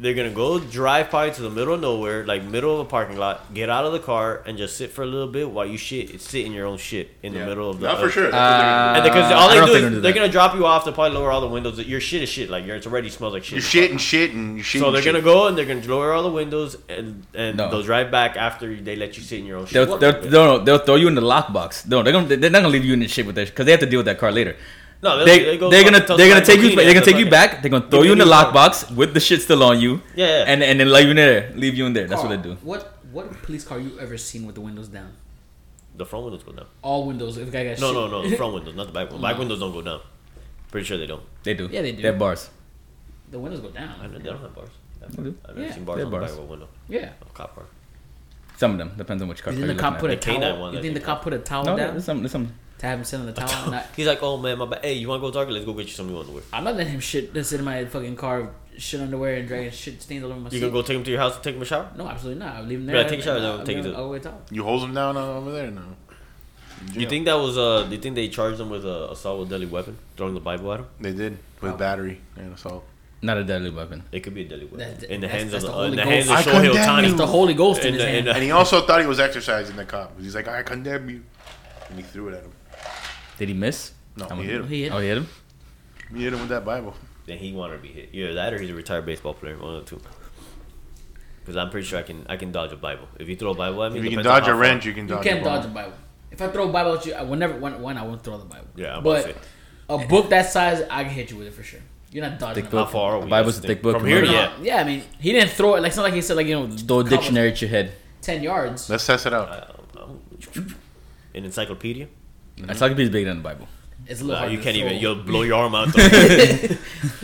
Speaker 3: They're gonna go drive probably to the middle of nowhere, like middle of a parking lot, get out of the car, and just sit for a little bit while you shit, sit in your own shit in the middle of the.
Speaker 4: Not for sure.
Speaker 1: Uh,
Speaker 3: And because all they
Speaker 1: don't
Speaker 3: do
Speaker 1: think
Speaker 3: is
Speaker 1: they're gonna
Speaker 3: they're gonna drop you off to probably lower all the windows. Your shit is shit. Like your it's already smells like shit.
Speaker 4: you shit and shit and you shit.
Speaker 3: So they're
Speaker 4: shit.
Speaker 3: gonna go and they're gonna lower all the windows and and
Speaker 1: No.
Speaker 3: they'll drive back after they let you sit in your own shit.
Speaker 1: They'll, they'll, they'll, they'll throw you in the lockbox. No, they're gonna they're not gonna leave you in the shit with that because they have to deal with that car later.
Speaker 3: No, they'll-
Speaker 1: They,
Speaker 3: they go
Speaker 1: they're gonna they're gonna take you they're gonna take you back. They're gonna throw you in the
Speaker 3: a new car.
Speaker 1: lockbox with the shit still on you.
Speaker 3: Yeah, yeah.
Speaker 1: And and then leave you in there, leave you in there. That's what they do.
Speaker 2: What what police car you ever seen with the windows down?
Speaker 3: The front windows go down.
Speaker 2: All windows. If the guy got
Speaker 3: No,
Speaker 2: shit.
Speaker 3: no, no. The front <laughs> windows, not the back windows. Back windows don't go down. Pretty sure they don't.
Speaker 1: They do.
Speaker 2: Yeah, they do.
Speaker 1: They have bars.
Speaker 2: The windows go down.
Speaker 3: I know, they don't have bars. I've,
Speaker 1: They do.
Speaker 3: I've never
Speaker 2: Yeah.
Speaker 3: seen bars
Speaker 1: They
Speaker 3: on
Speaker 1: have
Speaker 3: the back of a window.
Speaker 2: Yeah.
Speaker 3: A cop car.
Speaker 1: Some of them depends on which car.
Speaker 2: You think the
Speaker 1: you're
Speaker 2: cop put a towel?
Speaker 3: one
Speaker 2: You think the
Speaker 3: they
Speaker 2: cop put a towel
Speaker 1: at. No,
Speaker 2: down
Speaker 1: there's some. There's some.
Speaker 2: To have him sit on the <laughs> towel? Not,
Speaker 3: He's like, oh man, my bad. Hey, you want to go to Target? Let's go get you some new underwear.
Speaker 2: I'm not letting him shit. Just sit in my fucking car, shit underwear and dragging shit stains all over my
Speaker 3: You
Speaker 2: seat.
Speaker 3: gonna go take him to your house and take him a shower?
Speaker 2: No, absolutely not. I'll leave him there.
Speaker 3: Yeah,
Speaker 2: there.
Speaker 3: take a shower,
Speaker 2: and
Speaker 3: then
Speaker 2: I'll
Speaker 3: take it
Speaker 2: him
Speaker 3: to-
Speaker 2: all the way top.
Speaker 4: You hold him down over there now.
Speaker 3: You think that was uh? Do you think they charged him with a assault with deadly weapon, throwing the Bible at him?
Speaker 4: they did with
Speaker 2: Oh.
Speaker 4: battery and assault?
Speaker 1: Not a deadly weapon.
Speaker 3: It could be a deadly weapon
Speaker 2: That-
Speaker 3: in the
Speaker 2: that's-
Speaker 3: hands
Speaker 2: that's
Speaker 3: of
Speaker 2: the
Speaker 3: the, uh, in
Speaker 2: Holy
Speaker 3: the hands of
Speaker 4: Ghost. I
Speaker 3: Shohei
Speaker 4: condemn
Speaker 3: Ohtani.
Speaker 4: you.
Speaker 2: It's the Holy Ghost in
Speaker 3: In
Speaker 2: his
Speaker 3: the- in
Speaker 2: hand.
Speaker 3: the-
Speaker 4: And he also thought he was exercising the cop. He's like, I condemn you. And he threw it at him.
Speaker 1: Did he miss?
Speaker 4: No,
Speaker 1: I'm-
Speaker 4: he hit him.
Speaker 2: He hit
Speaker 1: Oh, he hit him.
Speaker 4: He hit him with that Bible.
Speaker 3: Then he wanted to be hit. Yeah, that or he's a retired baseball player. One of the two. Because I'm pretty sure I can I can dodge a Bible. If you throw a Bible at me,
Speaker 4: If you can dodge a
Speaker 3: how
Speaker 4: wrench, you can dodge.
Speaker 2: You can't
Speaker 4: a
Speaker 2: dodge a Bible. If I throw a Bible at you, I will never. One, one I won't throw the Bible.
Speaker 3: Yeah, I'm
Speaker 2: but
Speaker 3: about to say.
Speaker 2: a book that size, I can hit you with it for sure. You're not dodging.
Speaker 1: Thick
Speaker 2: a
Speaker 3: How
Speaker 1: book.
Speaker 3: far are
Speaker 1: A
Speaker 3: we?
Speaker 1: Bible's a thick book.
Speaker 3: From here,
Speaker 1: remember?
Speaker 3: yeah.
Speaker 2: Yeah, I mean, he didn't throw it. Like it's not like he said like you know
Speaker 1: Throw a dictionary at your head.
Speaker 2: ten yards.
Speaker 4: Let's test it out.
Speaker 3: Uh, um, An encyclopedia.
Speaker 1: Encyclopedia is bigger than the Bible.
Speaker 2: It's a little
Speaker 3: Nah,
Speaker 2: hard
Speaker 3: you can't
Speaker 2: throw.
Speaker 3: even. You'll blow your arm out. <laughs> <laughs>
Speaker 2: You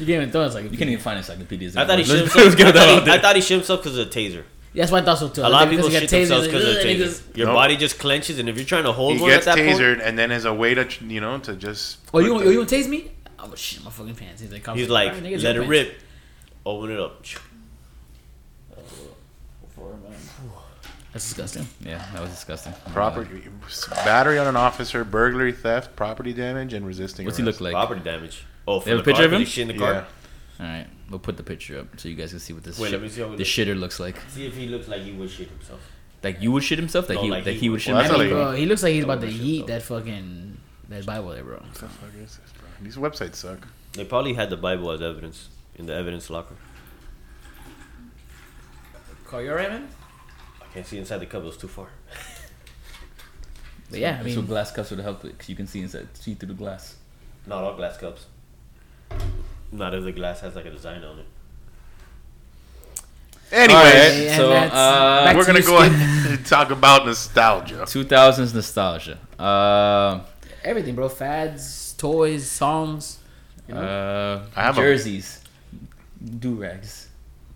Speaker 2: can't even throw it like
Speaker 1: You can't even find encyclopedias.
Speaker 3: I thought he shit <laughs> himself. I thought he, I
Speaker 1: there.
Speaker 3: thought he shit himself because of the taser.
Speaker 2: That's why I thought so too.
Speaker 3: A lot of people
Speaker 2: he got
Speaker 3: shit themselves
Speaker 2: tasered,
Speaker 3: because of
Speaker 2: and
Speaker 3: the taser.
Speaker 2: just-
Speaker 3: Your
Speaker 4: Nope.
Speaker 3: body just clenches, and if you're trying to hold
Speaker 4: He
Speaker 3: one
Speaker 4: gets
Speaker 3: at that
Speaker 4: tasered,
Speaker 3: point,
Speaker 4: and then as a way to, you know, to just.
Speaker 2: Oh, you
Speaker 4: put
Speaker 2: want
Speaker 4: the-
Speaker 2: you want to tase me? I'm gonna shit my fucking pants. He's like,
Speaker 3: he's like,
Speaker 2: "Alright,
Speaker 3: let it
Speaker 2: pants."
Speaker 3: rip. Open it up.
Speaker 2: That's disgusting.
Speaker 1: Yeah, that was disgusting.
Speaker 4: Property battery on an officer, burglary, theft, property damage, and resisting.
Speaker 1: What's he
Speaker 4: arrest.
Speaker 1: look like?
Speaker 3: Property damage. Oh, for
Speaker 1: They have
Speaker 3: the
Speaker 1: a picture
Speaker 3: car,
Speaker 1: of him?
Speaker 3: He shit in the car.
Speaker 4: Yeah.
Speaker 1: All right, we'll put the picture up so you guys can see what this
Speaker 3: Wait,
Speaker 1: shit,
Speaker 3: let me see how he
Speaker 1: the
Speaker 3: looks.
Speaker 1: shitter looks like.
Speaker 3: See if he looks like he would shit himself.
Speaker 1: Like you would shit himself. Like
Speaker 3: No,
Speaker 1: he,
Speaker 3: like
Speaker 1: like
Speaker 3: he
Speaker 1: he would
Speaker 3: would.
Speaker 1: shit
Speaker 4: Well,
Speaker 2: I
Speaker 1: himself.
Speaker 2: mean,
Speaker 4: like-
Speaker 2: bro, he looks like he's about to
Speaker 3: shit,
Speaker 2: eat that fucking that Bible there, bro.
Speaker 4: What the fuck is this, bro? These websites suck.
Speaker 3: They probably had the Bible as evidence in the evidence locker.
Speaker 2: Call you alright, man?
Speaker 3: I can't see inside the cup. It was too far.
Speaker 2: But yeah, I mean, so
Speaker 1: glass cups would help because you can see inside, see through the glass.
Speaker 3: Not all glass cups. Not if the glass has like a design on it.
Speaker 4: Anyway,
Speaker 1: Alright,
Speaker 2: and
Speaker 1: so, uh,
Speaker 4: we're gonna
Speaker 2: you,
Speaker 4: go
Speaker 2: Skip.
Speaker 4: ahead and talk about nostalgia. <laughs>
Speaker 1: 2000s nostalgia. Uh,
Speaker 2: everything, bro. Fads, toys, songs. You know?
Speaker 1: uh,
Speaker 4: I have a-
Speaker 1: jerseys, do rags,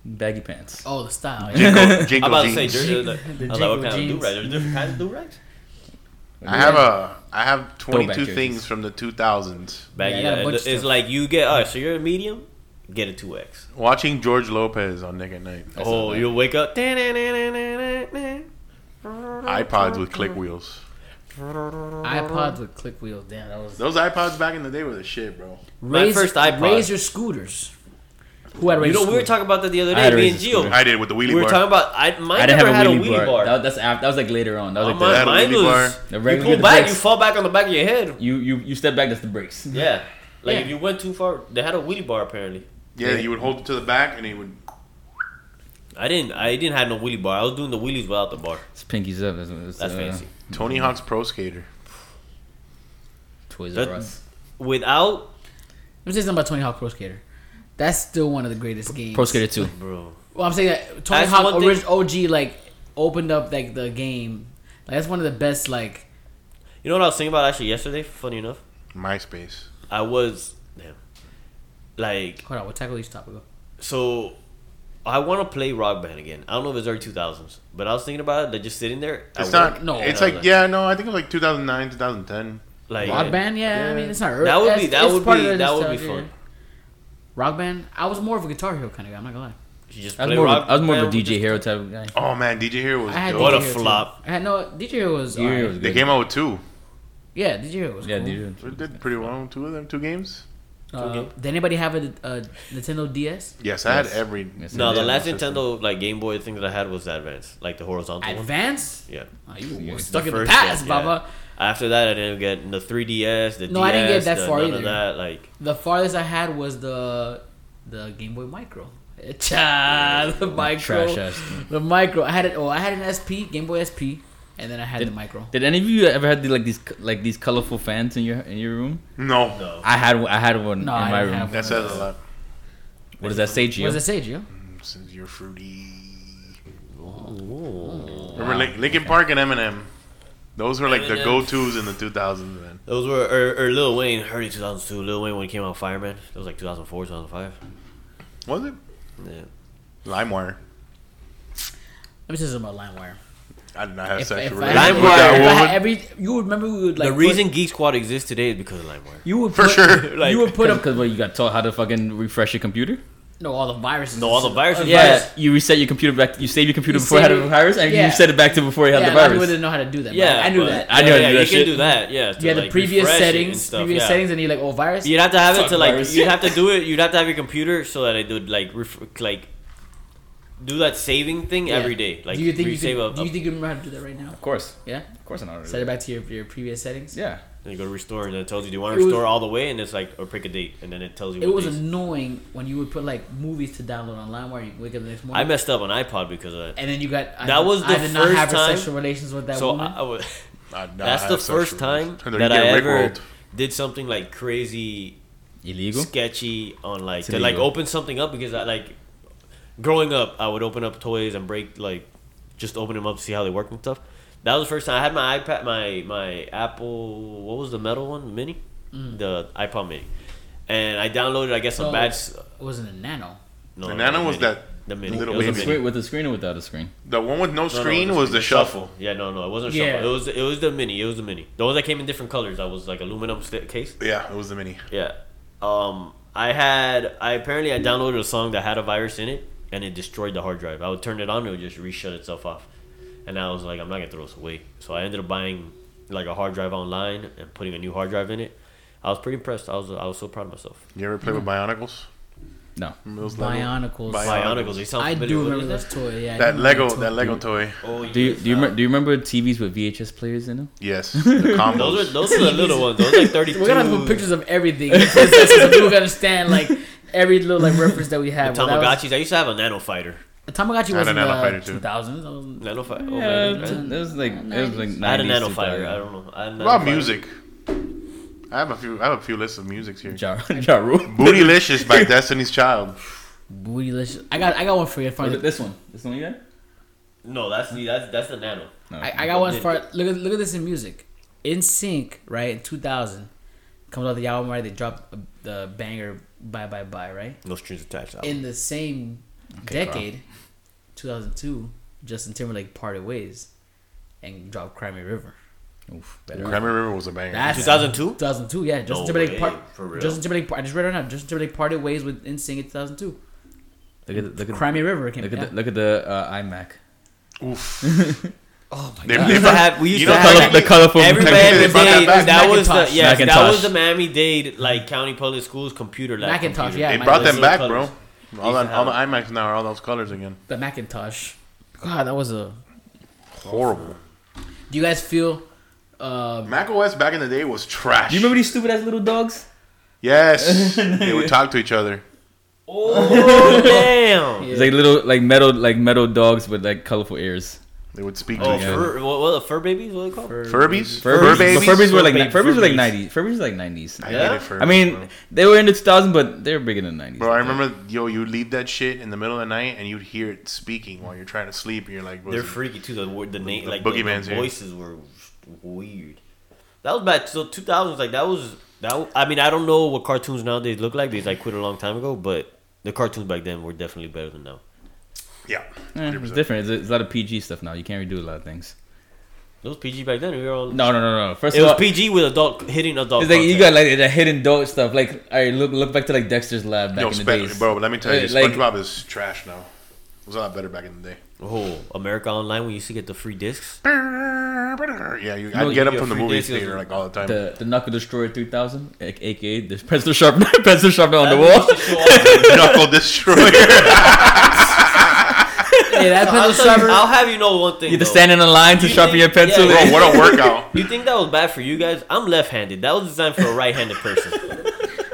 Speaker 1: baggy pants.
Speaker 2: oh, the style. Yeah.
Speaker 4: Jingle, <laughs>
Speaker 3: I'm
Speaker 4: jingle
Speaker 3: about to say,
Speaker 4: jeans.
Speaker 3: jer- like, <laughs>
Speaker 2: The
Speaker 3: I was like, what
Speaker 2: jingle
Speaker 3: kind of
Speaker 2: jeans.
Speaker 3: do rags? There's different kinds of do rags.
Speaker 4: I have a. I have 22 things from the 2000s.
Speaker 3: Baggy.
Speaker 2: I got a
Speaker 3: uh,
Speaker 2: Yeah,
Speaker 3: it's
Speaker 2: stuff.
Speaker 3: like you get. Alright, so you're a medium. Get a two X.
Speaker 4: Watching George Lopez on Nick at Nite.
Speaker 3: Oh, you'll wake up.
Speaker 4: iPods with click wheels.
Speaker 2: iPods with click wheels. Damn, that was.
Speaker 4: Those iPods back in the day were the shit, bro.
Speaker 3: My
Speaker 2: Razor-
Speaker 3: first iPod.
Speaker 2: Razor scooters. Who had
Speaker 3: You
Speaker 2: Razor
Speaker 3: know, we were talking about that the other day.
Speaker 1: a
Speaker 3: Me and
Speaker 1: Razor
Speaker 3: Gio.
Speaker 4: I did with the wheelie bar.
Speaker 3: We were
Speaker 4: bar.
Speaker 3: talking about. I mine
Speaker 1: I didn't
Speaker 3: never
Speaker 1: have
Speaker 3: had
Speaker 1: a
Speaker 3: a
Speaker 1: wheelie,
Speaker 3: wheelie
Speaker 1: bar.
Speaker 3: bar.
Speaker 1: That, that's after, that was like later on. That was
Speaker 3: Oh,
Speaker 1: like
Speaker 3: mine,
Speaker 1: the,
Speaker 4: had a
Speaker 3: mine
Speaker 4: wheelie
Speaker 3: was.
Speaker 4: bar.
Speaker 1: The
Speaker 3: You pull back,
Speaker 1: brakes.
Speaker 3: you fall back on the back of your head.
Speaker 1: you you you step back. That's the brakes.
Speaker 3: Yeah. Like
Speaker 2: Yeah.
Speaker 3: if you went too far, they had a wheelie bar apparently.
Speaker 4: yeah, you would hold it to the back and it would.
Speaker 3: I didn't. I didn't have no wheelie bar. I was doing the wheelies without the bar.
Speaker 1: It's pinkies up. That's, that's,
Speaker 3: That's
Speaker 1: uh,
Speaker 3: fancy.
Speaker 4: Tony Hawk's Pro Skater.
Speaker 1: Toys
Speaker 3: That-
Speaker 1: R Us.
Speaker 3: Without,
Speaker 2: Let me say something about Tony Hawk Pro Skater. That's still one of the greatest games.
Speaker 1: Pro Skater Two.
Speaker 3: bro.
Speaker 2: Well, I'm saying that Tony
Speaker 3: That's
Speaker 2: Hawk
Speaker 3: one
Speaker 2: original OG like opened up like the game. Like that's one of the best. Like
Speaker 3: You know what I was thinking about actually yesterday? Funny enough,
Speaker 4: MySpace.
Speaker 3: I was damn. Like
Speaker 2: hold on, what tackle each topic? Go.
Speaker 3: so, I want to play Rock Band again. I don't know if it's early two thousands, but I was thinking about it. Like just sitting there.
Speaker 4: It's not.
Speaker 2: no,
Speaker 4: No, it's
Speaker 3: I was
Speaker 4: like yeah, no. I think it was like 2009, 2010.
Speaker 3: like
Speaker 2: Rock band, yeah, I mean it's not early.
Speaker 3: That would be- that would be- that would be
Speaker 2: nostalgia,
Speaker 3: fun.
Speaker 2: Yeah. Rock band. I was more of a Guitar Hero kind of guy. I'm not gonna lie.
Speaker 3: You just
Speaker 1: I was
Speaker 3: play
Speaker 1: more, of a, I was more of a DJ
Speaker 3: this-
Speaker 1: Hero type of guy.
Speaker 4: Oh man, DJ Hero was
Speaker 2: I had
Speaker 4: dope.
Speaker 3: What a
Speaker 2: DJ Hero, too.
Speaker 3: flop.
Speaker 2: I had no DJ Hero was.
Speaker 1: DJ Hero
Speaker 2: alright.
Speaker 1: was
Speaker 4: They came out with two.
Speaker 2: Yeah, DJ Hero was.
Speaker 1: Yeah,
Speaker 2: cool.
Speaker 1: dude.
Speaker 4: They did pretty well. Two of them, two games.
Speaker 2: Uh,
Speaker 3: games.
Speaker 2: did anybody have a, a Nintendo DS?
Speaker 4: Yes, I had every.
Speaker 1: Yes,
Speaker 3: No, the
Speaker 1: Yeah,
Speaker 3: last
Speaker 4: system.
Speaker 3: Nintendo like Game Boy thing that I had was Advance, like the horizontal one.
Speaker 2: Advance?
Speaker 3: Yeah.
Speaker 2: Oh, you
Speaker 1: Yeah,
Speaker 2: were
Speaker 1: the
Speaker 2: stuck in the past,
Speaker 3: yeah.
Speaker 2: Baba.
Speaker 3: After that, I didn't get the 3DS, the
Speaker 2: No,
Speaker 3: DS,
Speaker 2: I didn't get that
Speaker 3: the
Speaker 2: far
Speaker 3: none
Speaker 2: either.
Speaker 3: of that. Like,
Speaker 2: The farthest I had was the the Game Boy Micro. Cha, <laughs> the micro.
Speaker 1: Trash ass.
Speaker 2: The micro. I had it. Oh, I had an SP, Game Boy SP, and then I had
Speaker 1: Did-
Speaker 2: the micro.
Speaker 1: Did any of you ever had the, like these like these colorful fans in your in your room?
Speaker 4: No,
Speaker 3: no.
Speaker 1: I had I had one
Speaker 2: No,
Speaker 1: in
Speaker 2: I
Speaker 1: my room.
Speaker 4: that says a lot.
Speaker 1: What does that say, Gio?
Speaker 2: What does it say, Gio?
Speaker 4: Mm, since you're fruity.
Speaker 3: Ooh.
Speaker 4: Remember Lin- Linkin Park and Eminem? Those were like the go-tos in the 2000s, man.
Speaker 3: Those were or, or Lil Wayne, early 2002. Lil Wayne when he came out, Fireman. That was like 2004, 2005.
Speaker 4: Was it?
Speaker 3: Yeah.
Speaker 4: LimeWire.
Speaker 2: Let me say something about LimeWire.
Speaker 4: I did not have
Speaker 2: If,
Speaker 4: sexual
Speaker 2: if I
Speaker 4: relations
Speaker 2: had,
Speaker 4: with
Speaker 3: LimeWire.
Speaker 4: that
Speaker 2: I had every, you would remember we would like
Speaker 3: the
Speaker 2: put-
Speaker 3: reason Geek Squad exists today is because of LimeWire.
Speaker 2: you would
Speaker 4: For
Speaker 2: put,
Speaker 4: sure.
Speaker 3: Like-
Speaker 2: you would put <laughs> a
Speaker 1: because well, you got taught how to fucking refresh your computer.
Speaker 2: No all the viruses.
Speaker 3: No, all the viruses.
Speaker 1: Yeah,
Speaker 2: virus-
Speaker 1: you reset your computer back. You save your computer
Speaker 2: You
Speaker 1: before it had a virus, and
Speaker 2: yeah.
Speaker 1: you set it back to before you had
Speaker 2: Yeah,
Speaker 1: the
Speaker 2: virus. lot of people
Speaker 1: virus.
Speaker 2: didn't know how to do that.
Speaker 3: Yeah,
Speaker 2: Yeah, I knew that.
Speaker 1: I knew how to
Speaker 3: yeah,
Speaker 1: do
Speaker 3: you
Speaker 1: that
Speaker 3: can do that. Yeah, to,
Speaker 2: You had the
Speaker 3: like,
Speaker 2: previous
Speaker 3: refresh it and
Speaker 2: settings,
Speaker 3: stuff,
Speaker 2: previous
Speaker 3: yeah.
Speaker 2: settings, and you're like, oh, virus.
Speaker 3: You'd have to have it to like.
Speaker 1: virus.
Speaker 3: You'd have to do it. <laughs> You'd have to have your computer so that it would like ref- like do that saving thing
Speaker 2: Yeah.
Speaker 3: every day. Like
Speaker 2: do you think you
Speaker 3: resave
Speaker 2: could,
Speaker 3: a,
Speaker 2: do you think you remember how to do that right now?
Speaker 1: Of course,
Speaker 2: Yeah,
Speaker 1: of course, I know. how to do
Speaker 2: set it
Speaker 1: it.
Speaker 2: back to your, your previous settings.
Speaker 1: Yeah,
Speaker 3: Then you go to restore and then it tells you do you want
Speaker 2: It
Speaker 3: to
Speaker 2: was-
Speaker 3: restore all the way and it's like or pick a date and then it tells you.
Speaker 2: It
Speaker 3: what
Speaker 2: was
Speaker 3: days.
Speaker 2: annoying when you would put like movies to download online where you wake up the next
Speaker 3: I messed up on iPod because of that.
Speaker 2: and then you got
Speaker 3: That
Speaker 2: did-
Speaker 3: was
Speaker 2: I
Speaker 3: the
Speaker 2: did not
Speaker 3: first
Speaker 2: have
Speaker 3: time-
Speaker 2: sexual relations with that
Speaker 3: So
Speaker 2: woman.
Speaker 3: I, <laughs> I would,
Speaker 4: not
Speaker 3: that's the first time
Speaker 4: relations. And then
Speaker 3: that I ever
Speaker 4: Rickrolled.
Speaker 3: did something like crazy
Speaker 1: illegal.
Speaker 3: sketchy on like
Speaker 1: It's
Speaker 3: to like open something up because I like growing up I would open up toys and break like just open them up to see how they work and stuff. That was the first time I had my iPad, my my Apple. What was the metal one? Mini. the iPod Mini, and I downloaded I guess
Speaker 2: So-
Speaker 3: a bad.
Speaker 2: It wasn't a nano.
Speaker 3: No,
Speaker 4: The Nano was that
Speaker 3: the mini.
Speaker 4: little
Speaker 3: It was
Speaker 1: With
Speaker 3: a
Speaker 1: the, screen, with the screen or without a screen?
Speaker 4: The one with no
Speaker 3: No, no,
Speaker 4: screen
Speaker 3: the-
Speaker 4: was the shuffle.
Speaker 3: Yeah, no, no, it wasn't
Speaker 2: Yeah.
Speaker 3: shuffle. It was it was the mini. It was the mini. The ones that came in different colors. That was like aluminum case.
Speaker 4: Yeah, it was the mini.
Speaker 3: Yeah. Um, I had I apparently I downloaded a song that had a virus in it, and it destroyed the hard drive. I would turn it on, it would just reshut itself off, and I was like, I'm not gonna throw this away. So I ended up buying like a hard drive online and putting a new hard drive in it. I was pretty impressed. I was I was so proud of myself.
Speaker 4: You ever play with Bionicles?
Speaker 1: No.
Speaker 4: Remember those Lego-
Speaker 2: Bionicles.
Speaker 3: Bionicles. They sound
Speaker 2: I do remember
Speaker 3: is
Speaker 2: this toy. Yeah,
Speaker 4: That Lego,
Speaker 2: remember
Speaker 4: that Lego toy.
Speaker 3: Oh,
Speaker 1: Do you
Speaker 3: yes,
Speaker 1: do you,
Speaker 3: uh,
Speaker 1: do you remember TVs with VHS players in them?
Speaker 4: Yes, <laughs> the combos.
Speaker 3: Those are those are the little ones. Those are like thirty <laughs> two.
Speaker 2: We're gonna have to put pictures of everything <laughs> so, so, so people understand like every little like reference that we have.
Speaker 3: The
Speaker 2: Well, was-
Speaker 3: Tamagotchis. I used to have a Nano Fighter.
Speaker 2: The Tamagotchi was
Speaker 4: had
Speaker 2: in
Speaker 4: a
Speaker 2: the
Speaker 4: Nano Fighter,
Speaker 2: 2000s.
Speaker 3: Nano Fighter. Oh,
Speaker 1: Yeah,
Speaker 3: man.
Speaker 1: it was, like it was like 90s,
Speaker 3: I had a Nano Fighter. I don't know. I had a
Speaker 4: What
Speaker 3: Nano
Speaker 4: about music? I have a few. I have a few lists of musics here.
Speaker 1: Ja, <laughs> ja Rule.
Speaker 4: Bootylicious by Destiny's Child.
Speaker 2: Bootylicious. I got I got one for you. For
Speaker 1: this one? This one you got?
Speaker 3: No, that's the that's that's the Nano.
Speaker 1: No.
Speaker 2: I, I got one for look at look at this in music. NSYNC, right in 2000, comes out the album right. They dropped the banger "Bye Bye Bye," right?
Speaker 3: No strings attached.
Speaker 2: In the same
Speaker 1: Okay,
Speaker 2: decade, 2002, Justin Timberlake parted ways and dropped "Cry Me River."
Speaker 1: Oof, better.
Speaker 4: Cranberry River was a banger.
Speaker 2: That's
Speaker 3: 2002?
Speaker 2: 2002, yeah. Justin
Speaker 3: No
Speaker 2: Timberlake
Speaker 3: way,
Speaker 2: part.
Speaker 3: for real?
Speaker 2: Justin Timberlake. I just read it right now. Justin Timberlake parted ways with NSYNC in 2002.
Speaker 1: Look at the, look at
Speaker 2: Cry Me River came.
Speaker 1: look at
Speaker 2: yeah.
Speaker 1: the, look at the uh, iMac.
Speaker 4: Oof. <laughs>
Speaker 3: Oh my
Speaker 4: They-
Speaker 3: god.
Speaker 4: they
Speaker 3: We used have. We used
Speaker 4: You
Speaker 3: to have.
Speaker 1: Color, the colorful.
Speaker 3: Every
Speaker 4: They
Speaker 3: Miami
Speaker 4: brought that
Speaker 3: that was the yeah, that was the Miami Dade like county public schools computer lab.
Speaker 2: Macintosh,
Speaker 3: computer.
Speaker 2: yeah.
Speaker 4: They brought them back,
Speaker 3: colors.
Speaker 4: bro. All,
Speaker 3: Used
Speaker 4: that, all the
Speaker 3: have
Speaker 4: iMacs now are all those colors again.
Speaker 2: the Macintosh. God, that was a.
Speaker 4: Horrible.
Speaker 2: Do you guys feel? Uh,
Speaker 4: Mac OS back in the day was trash.
Speaker 1: Do you remember these stupid ass little dogs?
Speaker 4: Yes, <laughs> they would talk to each other.
Speaker 3: Oh <laughs> damn!
Speaker 2: Yeah.
Speaker 1: It's like little like metal like metal dogs with like colorful ears.
Speaker 4: They would speak
Speaker 3: Oh,
Speaker 4: to each other.
Speaker 3: fur, what, what the fur babies? What are they called?
Speaker 4: Furbies,
Speaker 1: Furbies,
Speaker 4: Fur
Speaker 1: but
Speaker 4: babies.
Speaker 1: Furbies were like
Speaker 3: Fur
Speaker 1: Furbies were like
Speaker 3: babies.
Speaker 1: nineties. Furbies were like nineties.
Speaker 4: I
Speaker 3: Yeah?
Speaker 4: hated Furbies.
Speaker 1: I mean,
Speaker 4: bro.
Speaker 1: they were in the 2000s, but they were big in the 90s.
Speaker 4: Bro, I remember, yo, you leave that shit in the middle of the night and you'd hear it speaking while you're trying to sleep, and you're like, bro,
Speaker 3: They're
Speaker 4: this
Speaker 3: freaky too. The word- the name
Speaker 4: the
Speaker 3: like the,
Speaker 4: boogeyman's
Speaker 3: the
Speaker 4: here.
Speaker 3: voices were weird. That was back so 2000s. Like that was that. I mean, I don't know what cartoons nowadays look like because I quit a long time ago. But the cartoons back then were definitely better than now.
Speaker 4: Yeah,
Speaker 1: Eh, it's different. It's, it's a lot of PG stuff now. You can't redo a lot of things.
Speaker 3: It was PG back then. We were all,
Speaker 1: No, no, no, no. First
Speaker 3: It
Speaker 1: of
Speaker 3: was
Speaker 1: all,
Speaker 3: PG with adult hitting adult.
Speaker 1: it's like you got like the hidden adult stuff. Like, all right, look look back to like Dexter's Lab back
Speaker 4: Yo,
Speaker 1: in the
Speaker 4: Spe-
Speaker 1: days.
Speaker 4: bro, but let me tell you,
Speaker 1: Uh, like-
Speaker 4: SpongeBob is trash now. It was a lot better back in the day.
Speaker 3: oh America Online when you used to get the free discs.
Speaker 4: Yeah, you,
Speaker 1: No,
Speaker 4: I'd get
Speaker 3: you
Speaker 4: them from the
Speaker 3: free
Speaker 4: movie theater like all the time.
Speaker 1: The the Knuckle Destroyer 3000, aka the pencil sharpener, <laughs> pencil sharpener on the wall.
Speaker 3: used to show off. <laughs>
Speaker 4: Knuckle Destroyer. <laughs>
Speaker 2: hey, that
Speaker 3: I'll,
Speaker 2: pencil
Speaker 3: tell you- I'll have you know one thing.
Speaker 1: You have to
Speaker 3: though.
Speaker 1: stand in a line to
Speaker 3: You
Speaker 1: sharpen
Speaker 3: think-
Speaker 1: your pencil.
Speaker 3: yeah,
Speaker 4: bro, what a workout. <laughs>
Speaker 3: You think that was bad for you guys? I'm left-handed. That was designed for a right-handed person.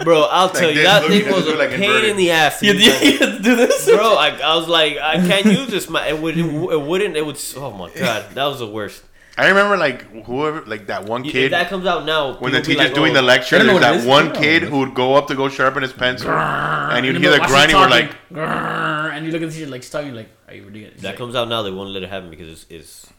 Speaker 3: Bro, I'll tell you, that thing
Speaker 4: you
Speaker 3: was a
Speaker 4: like
Speaker 3: pain
Speaker 4: inverted.
Speaker 3: in the ass. to
Speaker 1: You,
Speaker 3: use
Speaker 1: you to do this,
Speaker 3: Bro, I, I was like, I can't use this. My, it, would, it wouldn't. It would. Oh my god, that was the worst.
Speaker 4: I remember like whoever, like that one kid.
Speaker 3: if that comes out now,
Speaker 4: when the
Speaker 3: people be
Speaker 4: teacher's
Speaker 3: like,
Speaker 4: doing
Speaker 3: oh,
Speaker 4: the lecture,
Speaker 1: I
Speaker 4: there's
Speaker 1: what it
Speaker 4: that
Speaker 1: is. I
Speaker 4: one
Speaker 1: don't
Speaker 4: kid
Speaker 1: what
Speaker 4: who would go up to go sharpen his pencil, and you'd hear the
Speaker 2: Watch
Speaker 4: grinding. We're like,
Speaker 2: "Grrr," and you look at the teacher like stuck. You're like, are you really?
Speaker 3: That comes out now. They won't let it happen because it's, it's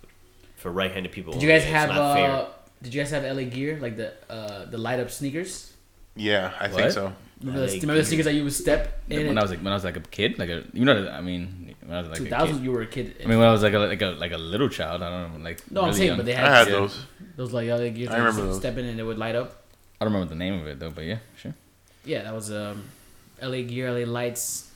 Speaker 3: for right-handed people.
Speaker 2: Did you guys
Speaker 3: only.
Speaker 2: have? Uh, did you guys have LA Gear like the uh, the light up sneakers?
Speaker 4: yeah, I think so.
Speaker 2: Remember, the, remember the sneakers that you would step in?
Speaker 1: when I was like when I was like a kid, like a you know I mean when I was like
Speaker 2: two
Speaker 1: a
Speaker 2: thousand,
Speaker 1: kid.
Speaker 2: you were a kid.
Speaker 1: I mean when I was like a like a like a little child, I don't know, like
Speaker 2: no, I'm saying,
Speaker 1: young.
Speaker 2: but they
Speaker 4: I
Speaker 2: had,
Speaker 4: had
Speaker 1: Yeah.
Speaker 4: those.
Speaker 2: those like LA Gears.
Speaker 4: I
Speaker 2: you
Speaker 4: remember
Speaker 2: would
Speaker 4: those.
Speaker 2: Step in and it would light up.
Speaker 1: I don't remember the name of it though, but yeah, sure.
Speaker 2: Yeah, that was um, LA Gear, LA Lights.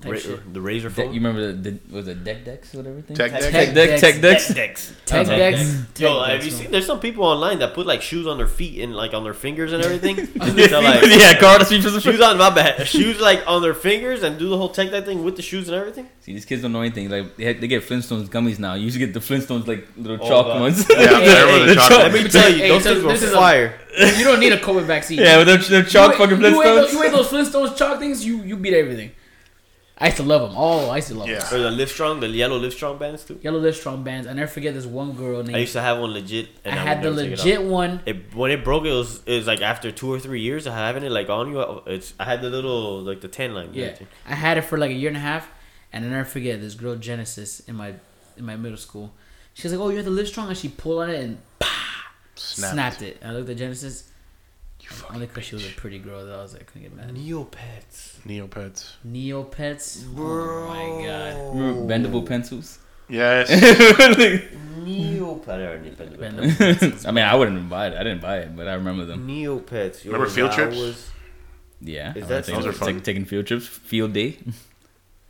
Speaker 2: Type
Speaker 3: Ra- the razor
Speaker 1: De-
Speaker 3: phone.
Speaker 1: you remember the, the was it Deck Decks or whatever thing?
Speaker 4: Tech
Speaker 3: Tech
Speaker 4: deck.
Speaker 1: Tech Deck, Tech Decks.
Speaker 3: decks.
Speaker 2: Tech
Speaker 1: Okay.
Speaker 2: decks.
Speaker 3: Yo, have you seen? There's some people online that put like shoes on their feet and like on their fingers and everything. <laughs> They're like,
Speaker 1: yeah, Karl, that's me for the
Speaker 3: shoes on my bad. Shoes like on their fingers and do the whole tech that thing with the shoes and everything.
Speaker 1: See, these kids don't know anything. Like they, had, they get Flintstones gummies now. You used to get the Flintstones like little
Speaker 3: Oh,
Speaker 1: chalk
Speaker 3: God.
Speaker 1: ones. <laughs>
Speaker 4: Yeah, I remember
Speaker 1: The <laughs>
Speaker 4: the
Speaker 1: chalk-
Speaker 4: chocolate.
Speaker 3: Let me tell you,
Speaker 2: Hey,
Speaker 3: those
Speaker 2: so
Speaker 3: things were
Speaker 2: this is a-
Speaker 3: fire.
Speaker 2: you don't need a COVID vaccine.
Speaker 1: yeah, with the, the chalk fucking
Speaker 2: you, you, ate those,
Speaker 1: Flintstones.
Speaker 2: you ate those Flintstones chalk things. You you beat everything. I used to love them. Oh, I used to love
Speaker 4: Yeah.
Speaker 2: them.
Speaker 3: Or the Livestrong, the yellow Livestrong bands too.
Speaker 2: Yellow Live Strong bands. I never forget this one girl named.
Speaker 3: I used to have one legit.
Speaker 2: I
Speaker 3: And I,
Speaker 2: had the
Speaker 3: never take it
Speaker 2: legit one.
Speaker 3: It, when it broke, it was it was like after two or three years of having it like on you. It's I had the little like the ten line.
Speaker 2: Yeah. I had it for like a year and a half, and I never forget this girl Genesis in my in my middle school. She was like, "Oh, you have the Live Strong," and she pulled on it and
Speaker 4: Snapped.
Speaker 2: snapped, it. I looked at Genesis. You Only because she was a pretty girl, though. I was like, couldn't get mad.
Speaker 3: Neopets.
Speaker 4: Neopets.
Speaker 2: Neopets.
Speaker 3: Bro.
Speaker 2: Oh my god.
Speaker 1: Remember bendable pencils?
Speaker 4: Yes.
Speaker 3: Neopet. I already been to.
Speaker 2: Bendable pencils.
Speaker 1: I mean, I wouldn't buy it. I didn't buy it, but I remember them.
Speaker 3: Neopets. Yo,
Speaker 4: Remember field
Speaker 3: that
Speaker 4: trips?
Speaker 3: was-
Speaker 1: Yeah,
Speaker 3: Is
Speaker 1: I
Speaker 3: that-
Speaker 4: Those are
Speaker 1: it's
Speaker 4: fun.
Speaker 1: like taking field trips, field day. <laughs>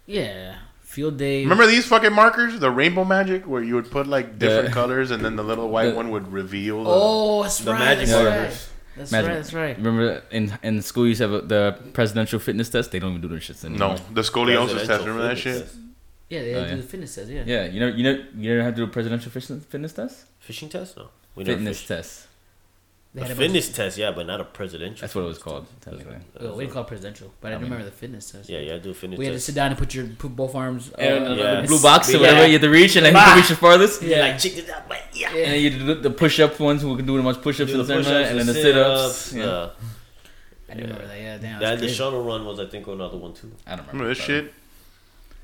Speaker 2: Yeah. Field day.
Speaker 4: Remember these fucking markers, the rainbow magic, where you would put like different
Speaker 1: The-
Speaker 4: colors, and then the little white
Speaker 1: the-
Speaker 4: one would reveal. The,
Speaker 2: Oh, that's
Speaker 3: The
Speaker 2: right.
Speaker 3: magic
Speaker 2: that's
Speaker 3: markers.
Speaker 2: right. That's
Speaker 1: Magic.
Speaker 2: right. That's right.
Speaker 1: Remember in in school you used to have the presidential fitness test. They don't even do those shits anymore.
Speaker 4: no, the scoliosis test.
Speaker 3: Presidential
Speaker 4: Remember that shit?
Speaker 3: test.
Speaker 2: Yeah, they
Speaker 1: Oh,
Speaker 2: had to do the fitness test. Yeah.
Speaker 1: Yeah, you know, you know, you never have to do a presidential fitness fitness test.
Speaker 3: Fishing test? No. We never
Speaker 1: Fitness
Speaker 3: fished.
Speaker 1: test.
Speaker 2: They
Speaker 3: A
Speaker 2: had a
Speaker 3: fitness test, yeah, but not a presidential.
Speaker 1: That's what it was called. Technically.
Speaker 2: Of, oh, we didn't call it presidential, but I,
Speaker 1: I
Speaker 2: do
Speaker 1: mean-
Speaker 2: remember the fitness test.
Speaker 3: Yeah, yeah, do a fitness test.
Speaker 2: We had to sit down and put your put both arms. Uh,
Speaker 1: And uh,
Speaker 3: Yeah.
Speaker 1: blue box or
Speaker 3: Yeah.
Speaker 1: whatever you have to reach, and then who can reach the farthest.
Speaker 2: Yeah.
Speaker 3: Like, check this out, but yeah.
Speaker 1: And then you do the- the push up ones who can do the much push ups
Speaker 3: Do
Speaker 1: and
Speaker 3: the
Speaker 1: the
Speaker 3: push-ups,
Speaker 1: and then the
Speaker 3: the
Speaker 1: sit ups. Yeah.
Speaker 3: uh,
Speaker 2: I do remember that. Yeah, damn.
Speaker 3: That the shuttle run was, I think, another one too.
Speaker 1: I don't remember.
Speaker 4: Remember this
Speaker 1: that.
Speaker 4: shit?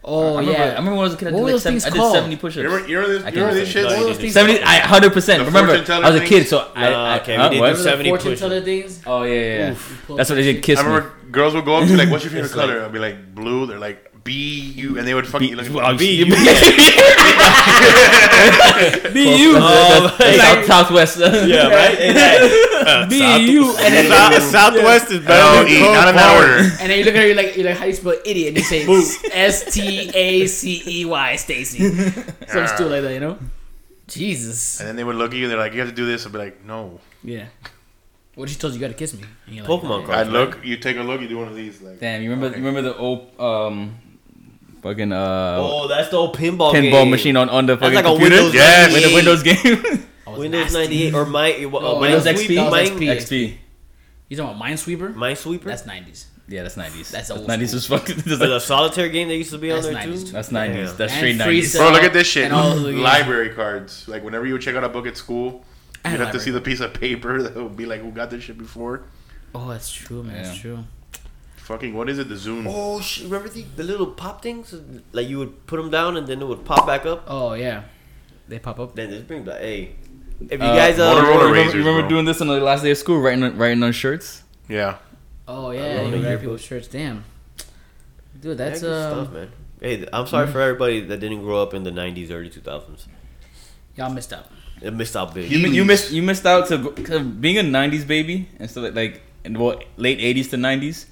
Speaker 2: Oh
Speaker 1: I remember,
Speaker 2: yeah.
Speaker 1: I remember when I was a kid. I
Speaker 2: What
Speaker 1: did,
Speaker 2: were
Speaker 1: like seven, I did seventy push
Speaker 4: You
Speaker 1: ups.
Speaker 4: remember, you remember this,
Speaker 1: I
Speaker 4: you remember
Speaker 1: can't
Speaker 4: this shit?
Speaker 3: no,
Speaker 2: were
Speaker 3: you
Speaker 2: things
Speaker 1: Seventy,
Speaker 2: called?
Speaker 1: I hundred percent.
Speaker 4: The
Speaker 1: Remember, I was a kid, so I.
Speaker 3: Nah,
Speaker 1: I
Speaker 3: okay, we
Speaker 1: huh,
Speaker 3: did
Speaker 1: what?
Speaker 3: do 70
Speaker 2: fortune
Speaker 3: push-ups.
Speaker 2: teller things?
Speaker 1: Oh yeah, yeah. yeah. That's what they
Speaker 2: that
Speaker 1: did. Kiss
Speaker 4: I
Speaker 1: me.
Speaker 4: remember girls would go up to like, "What's your favorite color?" I'd be like, "Blue." They're like, "B U," and they would fucking look at
Speaker 1: Well,
Speaker 4: me.
Speaker 1: B, <laughs>
Speaker 3: you- <laughs>
Speaker 1: B, U. South, Southwest.
Speaker 3: Yeah, right? And
Speaker 1: B, U.
Speaker 2: And then,
Speaker 3: South, Southwest is better
Speaker 4: E,
Speaker 3: than
Speaker 4: not in
Speaker 3: Coke
Speaker 4: that order.
Speaker 2: and then you look at her, you're like, you're like, how do you spell idiot? And you say S T A C E Y, Stacy. <laughs> Some stupid like that, you know? Jesus.
Speaker 4: And then they would look at you. And They're like, "You have to do this." I'd be like, "No."
Speaker 2: Yeah. What she told you, you gotta kiss me. And like,
Speaker 3: Pokemon
Speaker 2: "Oh,
Speaker 3: card.
Speaker 4: I'd look. You take a look. You do one of these. Like,
Speaker 1: Damn, you remember?
Speaker 4: Okay.
Speaker 1: You remember the old um, fucking uh,
Speaker 3: Oh, that's the old pinball
Speaker 1: pinball
Speaker 3: game.
Speaker 1: machine on on the
Speaker 3: That's
Speaker 1: fucking
Speaker 3: like a
Speaker 1: computer?
Speaker 3: Windows
Speaker 1: yeah,
Speaker 3: 98.
Speaker 1: with the Windows game. <laughs> <laughs>
Speaker 2: I
Speaker 3: Windows 98 or my, uh,
Speaker 2: Oh,
Speaker 1: Windows
Speaker 3: Minesweeper?
Speaker 1: XP?
Speaker 2: That was
Speaker 3: Mine-
Speaker 2: XP.
Speaker 1: XP.
Speaker 2: You talking about Minesweeper?
Speaker 3: Minesweeper?
Speaker 2: That's 90s.
Speaker 1: Yeah, that's nineties.
Speaker 2: That's old
Speaker 1: nineties was fucking. <laughs> that's
Speaker 3: Or the solitaire game that used to be on there
Speaker 2: 90s
Speaker 3: too.
Speaker 1: That's nineties.
Speaker 3: Yeah.
Speaker 1: That's
Speaker 2: And
Speaker 1: straight nineties.
Speaker 4: bro, look at this shit.
Speaker 2: And all
Speaker 4: Library cards. Like whenever you would check out a book at school, you'd
Speaker 2: had
Speaker 4: have to see the piece of paper that would be like, "Who got this shit before?"
Speaker 2: Oh, that's true, man. That's true.
Speaker 4: Fucking what is it? The Zune.
Speaker 3: Oh shit! Remember the, the little pop things? Like you would put them down and then it would pop back up.
Speaker 2: Oh, yeah. They pop up.
Speaker 3: Then just bring back. Hey, if you
Speaker 1: Uh,
Speaker 3: guys uh,
Speaker 4: Motorola
Speaker 1: you remember,
Speaker 4: razors,
Speaker 1: remember
Speaker 4: bro.
Speaker 1: doing this on the last day of school, writing on, writing on shirts?
Speaker 4: Yeah.
Speaker 2: Oh, yeah.
Speaker 3: love
Speaker 2: You
Speaker 3: the
Speaker 2: wear
Speaker 3: yearbook.
Speaker 2: people's shirts. Damn. Dude,
Speaker 3: that's
Speaker 2: that's
Speaker 3: good
Speaker 2: uh,
Speaker 3: stuff, man. Hey, th- I'm sorry for everybody that didn't grow up in the '90s, early 2000s.
Speaker 2: y'all missed out.
Speaker 3: It missed out big.
Speaker 1: You, mi- you missed you missed out to, go- to being a '90s baby and stuff like, like in what late '80s to '90s.